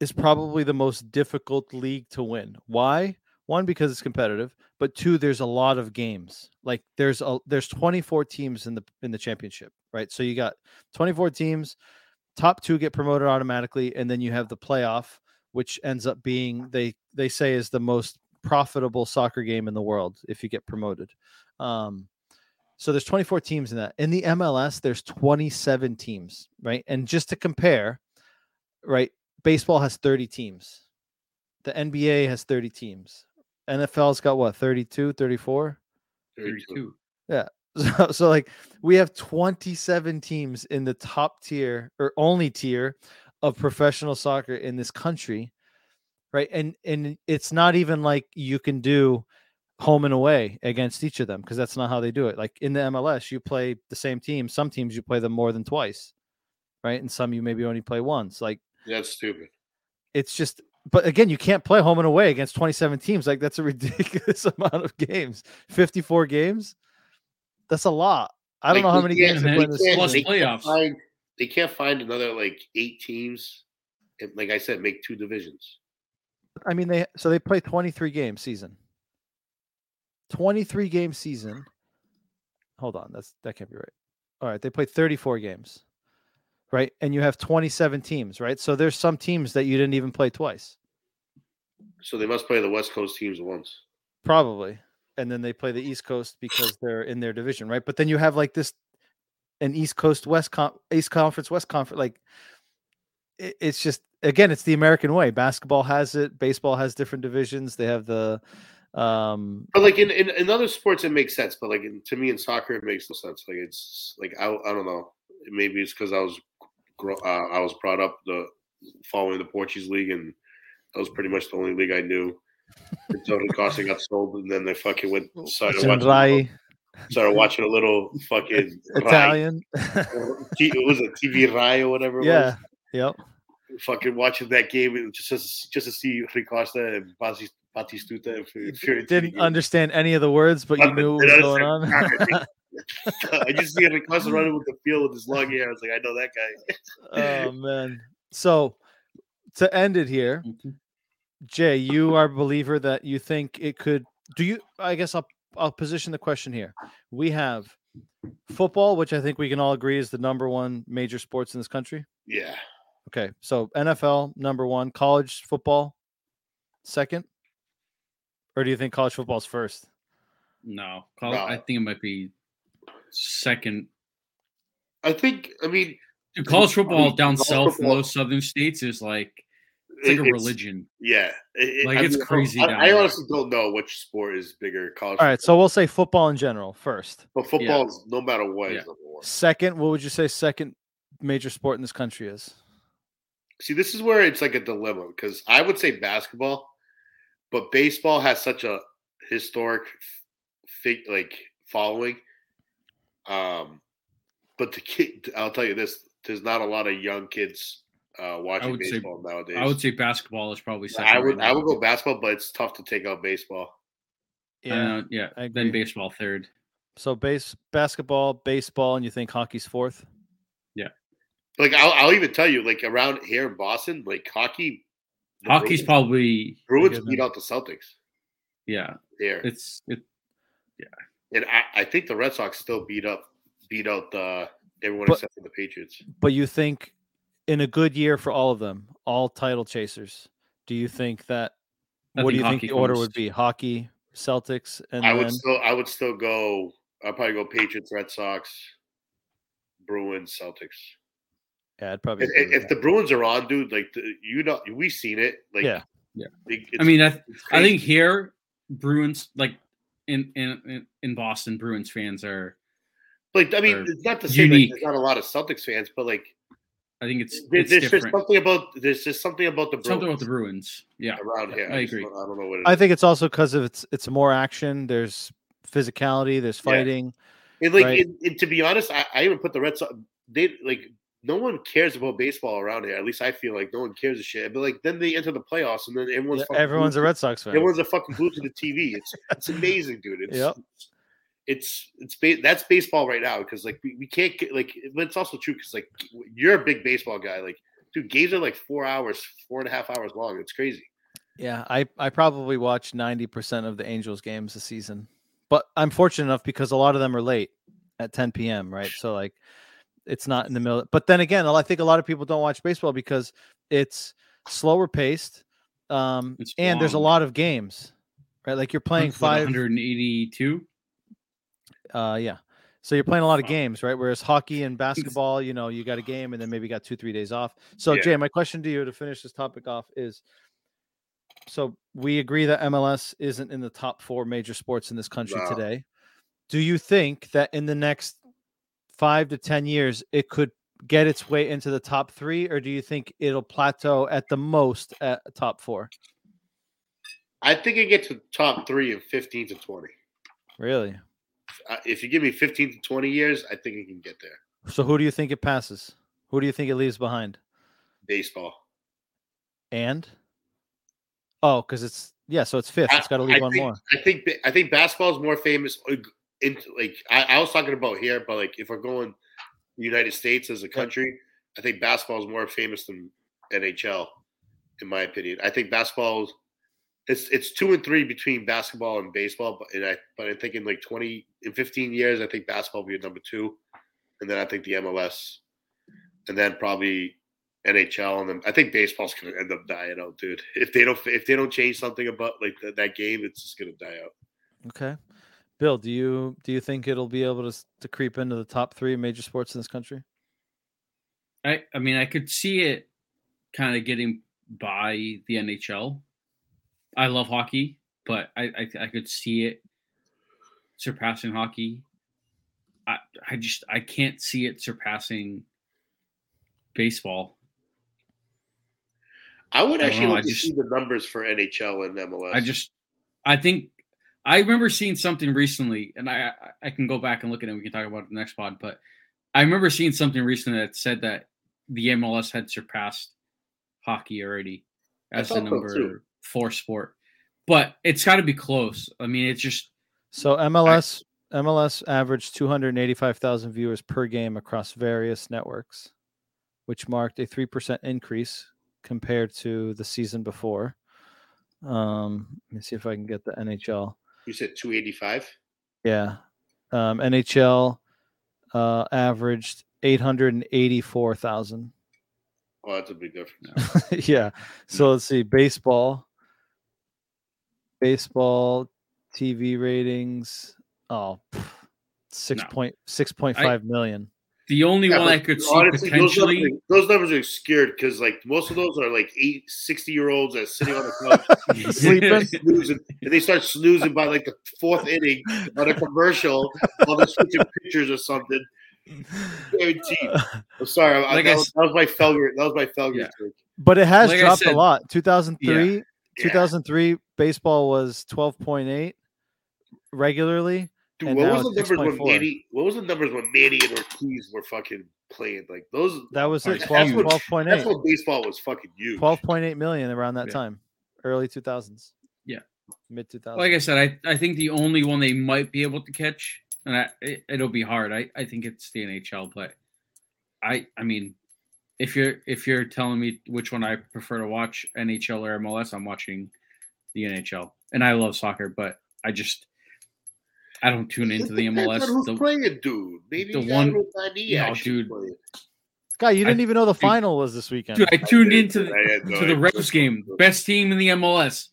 is probably the most difficult league to win. Why? One, because it's competitive, but two, there's a lot of games. Like there's a there's 24 teams in the in the championship, right? So you got 24 teams, top two get promoted automatically, and then you have the playoff, which ends up being they they say is the most profitable soccer game in the world if you get promoted. Um, so there's 24 teams in that. In the MLS, there's 27 teams, right? And just to compare, right, baseball has 30 teams. The NBA has 30 teams. NFL's got what, 32, 34? Thirty-two. So, so like we have 27 teams in the top tier or only tier of professional soccer in this country, right? And and it's not even like you can do home and away against each of them because that's not how they do it. Like in the MLS, you play the same team. Some teams you play them more than twice, right? And some you maybe only play once. Like That's stupid. it's just but again you can't play home and away against 27 teams like that's a ridiculous amount of games 54 games that's a lot i don't Like, know how many games they they they this can't- plus they season. can't playoffs. find- They can't find another like eight teams. And like I said, make two divisions. i mean they so they play 23 game season 23 game season hold on that's that can't be right all right they play 34 games right and you have 27 teams right so there's some teams that you didn't even play twice So they must play the West Coast teams once. Probably. And then they play the East Coast because they're in their division, right? But then you have like this an East Coast West Con- East Conference West Conference like it, it's just again it's the American way. Basketball has it, baseball has different divisions. They have the um But like in, in, in other sports, it makes sense. But like in, to me in soccer, it makes no sense. Like it's like I, I don't know. Maybe it's because I was gro- uh, I was brought up the following the Portuguese league, and that was pretty much the only league I knew. Until the Costa got sold, and then they fucking went started watching, Rai, started watching a little fucking Italian. T- it was a TV Rai or whatever. It yeah. Yep. fucking watching that game just to, just to see Rui Costa and Bati- Batistuta. Didn't understand any of the words, but you knew what was going on. Understand I just see Rui Costa running with the field with his long hair. I was like, I know that guy. oh man. So to end it here, Mhm. Jay, you are a believer that you think it could do you I guess I'll I'll position the question here. We have football, which I think we can all agree is the number one major sports in this country. Yeah. Okay. So NFL number one, college football second. Or do you think college football's first? No, call, No. I think it might be second. I think, I mean, Dude, college I football mean, down college south in football- those southern states is like it's like a it's- religion. Yeah. It- it- Like, I it's mean, crazy I, down I there. honestly don't know which sport is bigger. College All right, so we'll say football in general first. but football is no matter what is Yeah. number one. Second, what would you say second major sport in this country is? See, this is where it's like a dilemma because I would say basketball, but baseball has such a historic, fig- like following. Um, but the kid, I'll tell you this: there's not a lot of young kids uh, watching would say- baseball nowadays. I would say basketball is probably second. I right would, I would go basketball, but it's tough to take out baseball. Uh, yeah. Then baseball third. So base basketball, baseball, and you think hockey's fourth? Yeah. Like I'll, I'll even tell you, like around here in Boston, like hockey, Hockey's Bruins, probably Bruins beat out the Celtics yeah. here. It's it. And I, I think the Red Sox still beat up beat out the everyone But- except for the Patriots. But you think in a good year for all of them, all title chasers, do you think that I what do you think hockey the order would be? Hockey, Celtics, and I then would still I would still go I'd probably go Patriots, Red Sox, Bruins, Celtics. yeah, I'd probably If, if the. Bruins are on, dude, like the, you know we've seen it. Like Yeah. Yeah. I mean, I, it's I think here Bruins like in in in- in Boston, Bruins fans are. like I mean it's not to say like, unique. there's not a lot of Celtics fans, but like I think it's there, it's there's just something about there's just something about the Bruins Something about the Bruins. Yeah. around here. I just agree. don't- I don't know what it is. I think it's also because of it's it's more action. There's physicality. There's Yeah. fighting. And like, Right. and, and to be honest, I, I even put the Red Sox. They like no one cares about baseball around here. At least I feel like no one cares a shit. But like then they enter the playoffs, and then everyone's Yeah, fucking everyone's a Red Sox fan. everyone's a fucking glued to the TV. It's it's amazing, dude. It's Yep. it's it's ba- that's baseball right now because like we, we can't get like but it's also true because like you're a big baseball guy. Like dude, games are like four hours, four and a half hours long. It's crazy. Yeah, I I probably watch 90% of the Angels games this season. But I'm fortunate enough because a lot of them are late at 10 p.m., right? So like it's not in the middle. But then again, I think a lot of people don't watch baseball because it's slower paced um It's and there's a lot of games. Right? Like you're playing five 182. uh yeah. So you're playing a lot of games, right? Whereas hockey and basketball, you know, you got a game and then maybe got 2 3 days off. So Yeah. Jay, my question to you to finish this topic off is so we agree that MLS isn't in the top four major sports in this country today. do you think that in the next five to ten years it could get its way into the top three, or do you think it'll plateau at the most at top four? I think it gets to top three in 15 to 20. Really? Uh, if you give me 15 to 20 years, I think it can get there. So who do you think it passes? Who do you think it leaves behind? Baseball. And oh, because it's yeah, so it's fifth. It's got to leave I one think, more. I think I think basketball is more famous. Like I, I was talking about here, but like if we're going United States as a country, I think basketball is more famous than NHL, in my opinion. I think basketball is it's it's two and three between basketball and baseball, but and I but I think in like twenty in fifteen years, I think basketball will be number two, and then I think the MLS, and then probably NHL, and then I think baseball's gonna end up dying out, dude. If they don't if they don't change something about like that, that game, it's just gonna die out. Okay. Bill, do you do you think it'll be able to to creep into the top three major sports in this country? I I mean I could see it kind of getting by the NHL. I love hockey, but I I, I could see it surpassing hockey. I I just I can't see it surpassing baseball. I would I actually know, like I to just- see the numbers for NHL and MLS. I just I think I remember seeing something recently, and I I- I can go back and look at it. We can talk about it in the next pod, but I remember seeing something recently that said that the MLS had surpassed hockey already as the thought so, number too. four sport. But it's got to be close. I mean, it's just So MLS MLS averaged 285,000 viewers per game across various networks, which marked a 3% increase compared to the season before. Um, let me see if I can get the NHL. You said two eighty five. Yeah. Um, NHL uh, averaged 884,000. Oh, that's a big difference. yeah. So let's see. Baseball. Baseball TV ratings. Oh, No. point six point five million. The only Yeah, one I could see honestly, those numbers, those numbers are scared because like most of those are like eight, 60 year olds that are sitting on the couch Sleeping. snoozing, and they start snoozing by like the fourth inning on a commercial while they're switching pictures or something. Guaranteed. I'm sorry, I, that, I was, that was my Felger. That was my Felger Yeah. trick. But it has Like I dropped a lot. 2003, Yeah. 2003 baseball was 12.8 regularly. Dude, what was the it's numbers when Manny? What was the numbers when Manny and Ortiz were fucking playing? Like those. That was it. That's 12, huge. 12.8. That's when baseball was fucking huge. 12.8 million around that Yeah. time. Early 2000s. Yeah. Mid 2000s. like I said, I, I think the only one they might be able to catch, and I, it, it'll be hard. I, I think it's the NHL, but I I mean, if you're if you're telling me which one I prefer to watch, NHL or MLS, I'm watching the NHL, and I love soccer, but I just I don't tune It into the MLS. Who's The- playing, dude? Maybe the the one- one No, dude. playing. Guy, you didn't even know the dude- final was this weekend. Dude, I tuned did, into the, no to the idea. Revs game, best team in the MLS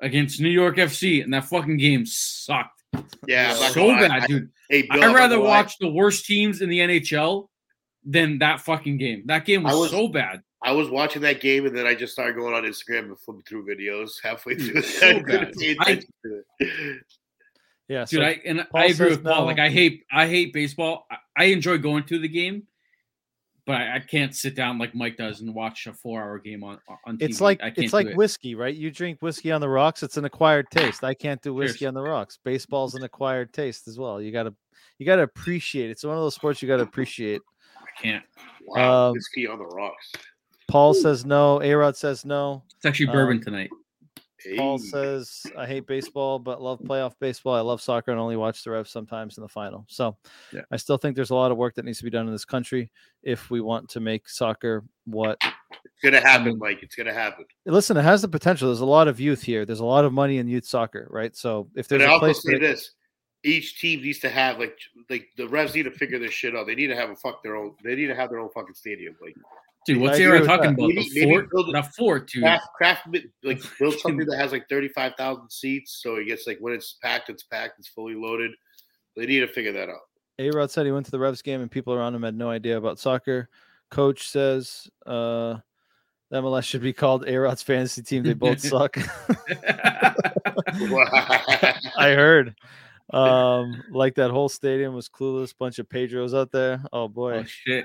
against New York FC, and that fucking game sucked Yeah, so bad, I- dude. Hey, Bill, I'm I'd rather watch the worst teams in the NHL than that fucking game. That game was, was- so bad. I was watching that game and then I just started going on Instagram and flipping through videos halfway Dude, through. so I yeah. Dude, so I and Paul I agree with Paul. no. Like I hate I hate baseball. I, I enjoy going to the game, but I, I can't sit down like Mike does and watch a four hour game on on TV. it's like I can't it's like it. whiskey, right? You drink whiskey on the rocks, it's an acquired taste. I can't do whiskey Cheers. on the rocks. Baseball's an acquired taste as well. You gotta you gotta appreciate it. It's one of those sports you gotta appreciate. I can't. Wow, Um, whiskey on the rocks. Paul says no. A Rod says no. It's actually bourbon Um, tonight. Paul says I hate baseball, but love playoff baseball. I love soccer and only watch the Revs sometimes in the final. So Yeah. I still think there's a lot of work that needs to be done in this country if we want to make soccer what It's gonna happen, Mike. It's gonna happen. listen, it has the potential. There's a lot of youth here. There's a lot of money in youth soccer, right? So if But there's I a also place say this: each team needs to have like like the Revs need to figure this shit out. They need to have a fuck their own. They need to have their own fucking stadium. Like Dude, what's I the era talking that. about? Maybe- the maybe fort? build it- The fort, dude. craft, craft like build something that has like thirty five thousand seats, so it gets like when it's packed, it's packed, it's fully loaded. They need to figure that out. A Rod said he went to the Revs game and people around him had no idea about soccer. Coach says uh, the MLS should be called A Rod's fantasy team. They both suck. I heard. Um, like that whole stadium was clueless. Bunch of Pedros out there. Oh boy. Oh shit.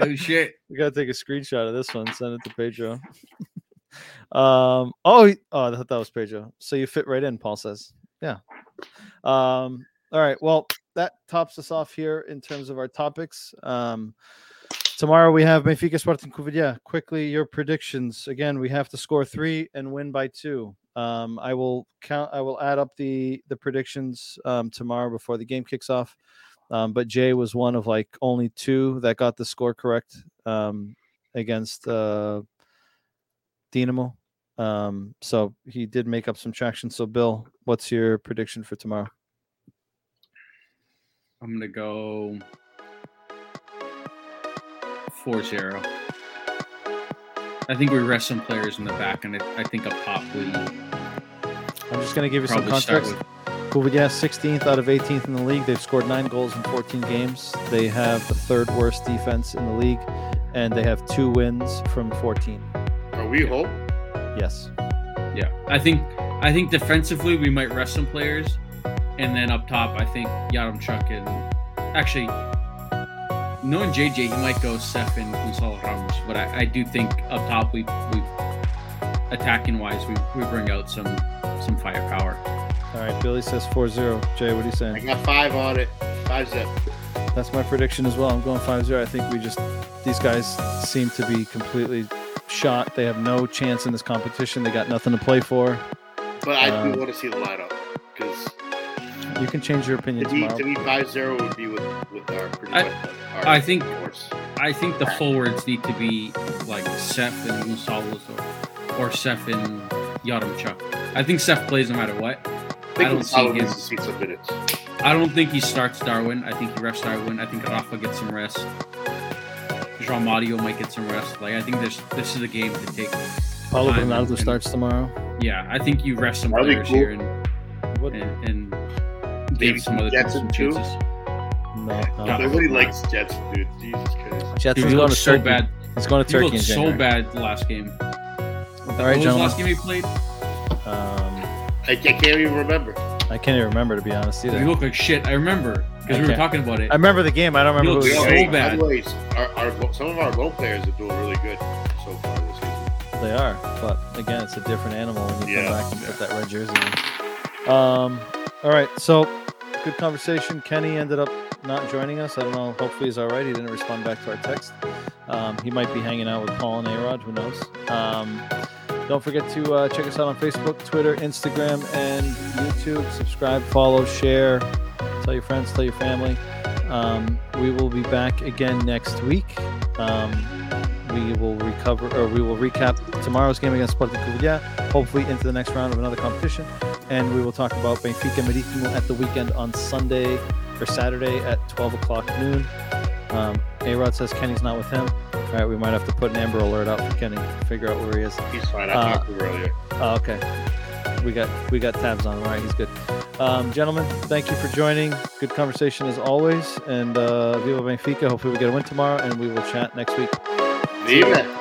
Oh shit. We gotta take a screenshot of this one. Send it to Pedro. um. Oh. Oh, I thought that was Pedro. So you fit right in. Paul says. Yeah. Um. All right. Well, that tops us off here in terms of our topics. Um. Tomorrow we have Benfica Sporting Covilhã. Quickly, your predictions. Again, we have to score three and win by two. Um, I will count. I will add up the the predictions um, tomorrow before the game kicks off. Um, but Jay was one of like only two that got the score correct um, against uh, Dynamo. Um, so he did make up some traction. So, Bill, what's your prediction for tomorrow? I'm gonna go 4-0. I think we rest some players in the back, and I, think a pop we I'm just going to give you some probably context. With Covilhã 16th out of 18th in the league. They've scored nine goals in 14 games. They have the third worst defense in the league, and they have two wins from 14. Are we home? Yes. Yeah, I think I think defensively we might rest some players, and then up top I think Yaremchuk and actually knowing JJ he might go Seth and Gonzalo Ramos, but I, I do think up top we we attacking wise we, we bring out some some firepower. All right. Billy says 4-0. Jay, what are you saying? I got five on it. Five zip. That's my prediction as well. I'm going 5-0. I think we just these guys seem to be completely shot. They have no chance in this competition. They got nothing to play for. But I Um, do want to see the lineup because You can change your opinion to me, tomorrow. to me, five zero would be with with our pretty I- much our I think- force. I think the forwards need to be like Seth and Gonzalez or or Seth and Yaremchuk. I think Seth plays no matter what. I I don't see Gonzalo him. needs to see some minutes. I don't think he starts Darwin. I think he rests Darwin. I think Rafa gets some rest. João Mário might get some rest. Like I think this this is a game to take. Paulo time Bernardo and- starts tomorrow. Yeah, I think you rest some That'd players cool. here and What? and, and Maybe give some other people Gedson some too? chances. No, no. Yeah. Nobody likes Jets, dude. Jesus Christ. Gedson's Dude, going to looked so Turkey. bad. He's going to He Turkey looked in so bad the last game. All what was the gentlemen. last game he played? Um, I, I can't even remember. I can't even remember to be honest He either. looked like shit. I remember because we were Okay. talking about it. I remember the game. I don't remember who He it was. so Hey, by bad. the way, our, our some of our low players are doing really good so far this season. They are, but again, it's a different animal when you Yeah, come back and yeah. put that red jersey on. Um, all right, so good conversation. Kenny ended up not joining us. I don't know. Hopefully, he's all right. He didn't respond back to our text. Um, he might be hanging out with Paul and Arod. Who knows? Um, don't forget to uh, check us out on Facebook, Twitter, Instagram, and YouTube. Subscribe, follow, share. Tell your friends, tell your family. Um, we will be back again next week. Um, we will recover or we will recap tomorrow's game against Sporting Covilhã, hopefully into the next round of another competition, and we will talk about Benfica Maritimo at the weekend on Sunday or Saturday at 12 o'clock noon. Um, A-Rod says Kenny's not with him. All right, we might have to put an Amber Alert out for Kenny, figure out where he is. He's fine. I Uh, talked to him earlier. Oh, okay. We got we got tabs on him. All right, he's good. Um, gentlemen, thank you for joining. Good conversation as always. And uh, Viva Benfica. Hopefully we get a win tomorrow, and we will chat next week. Viva.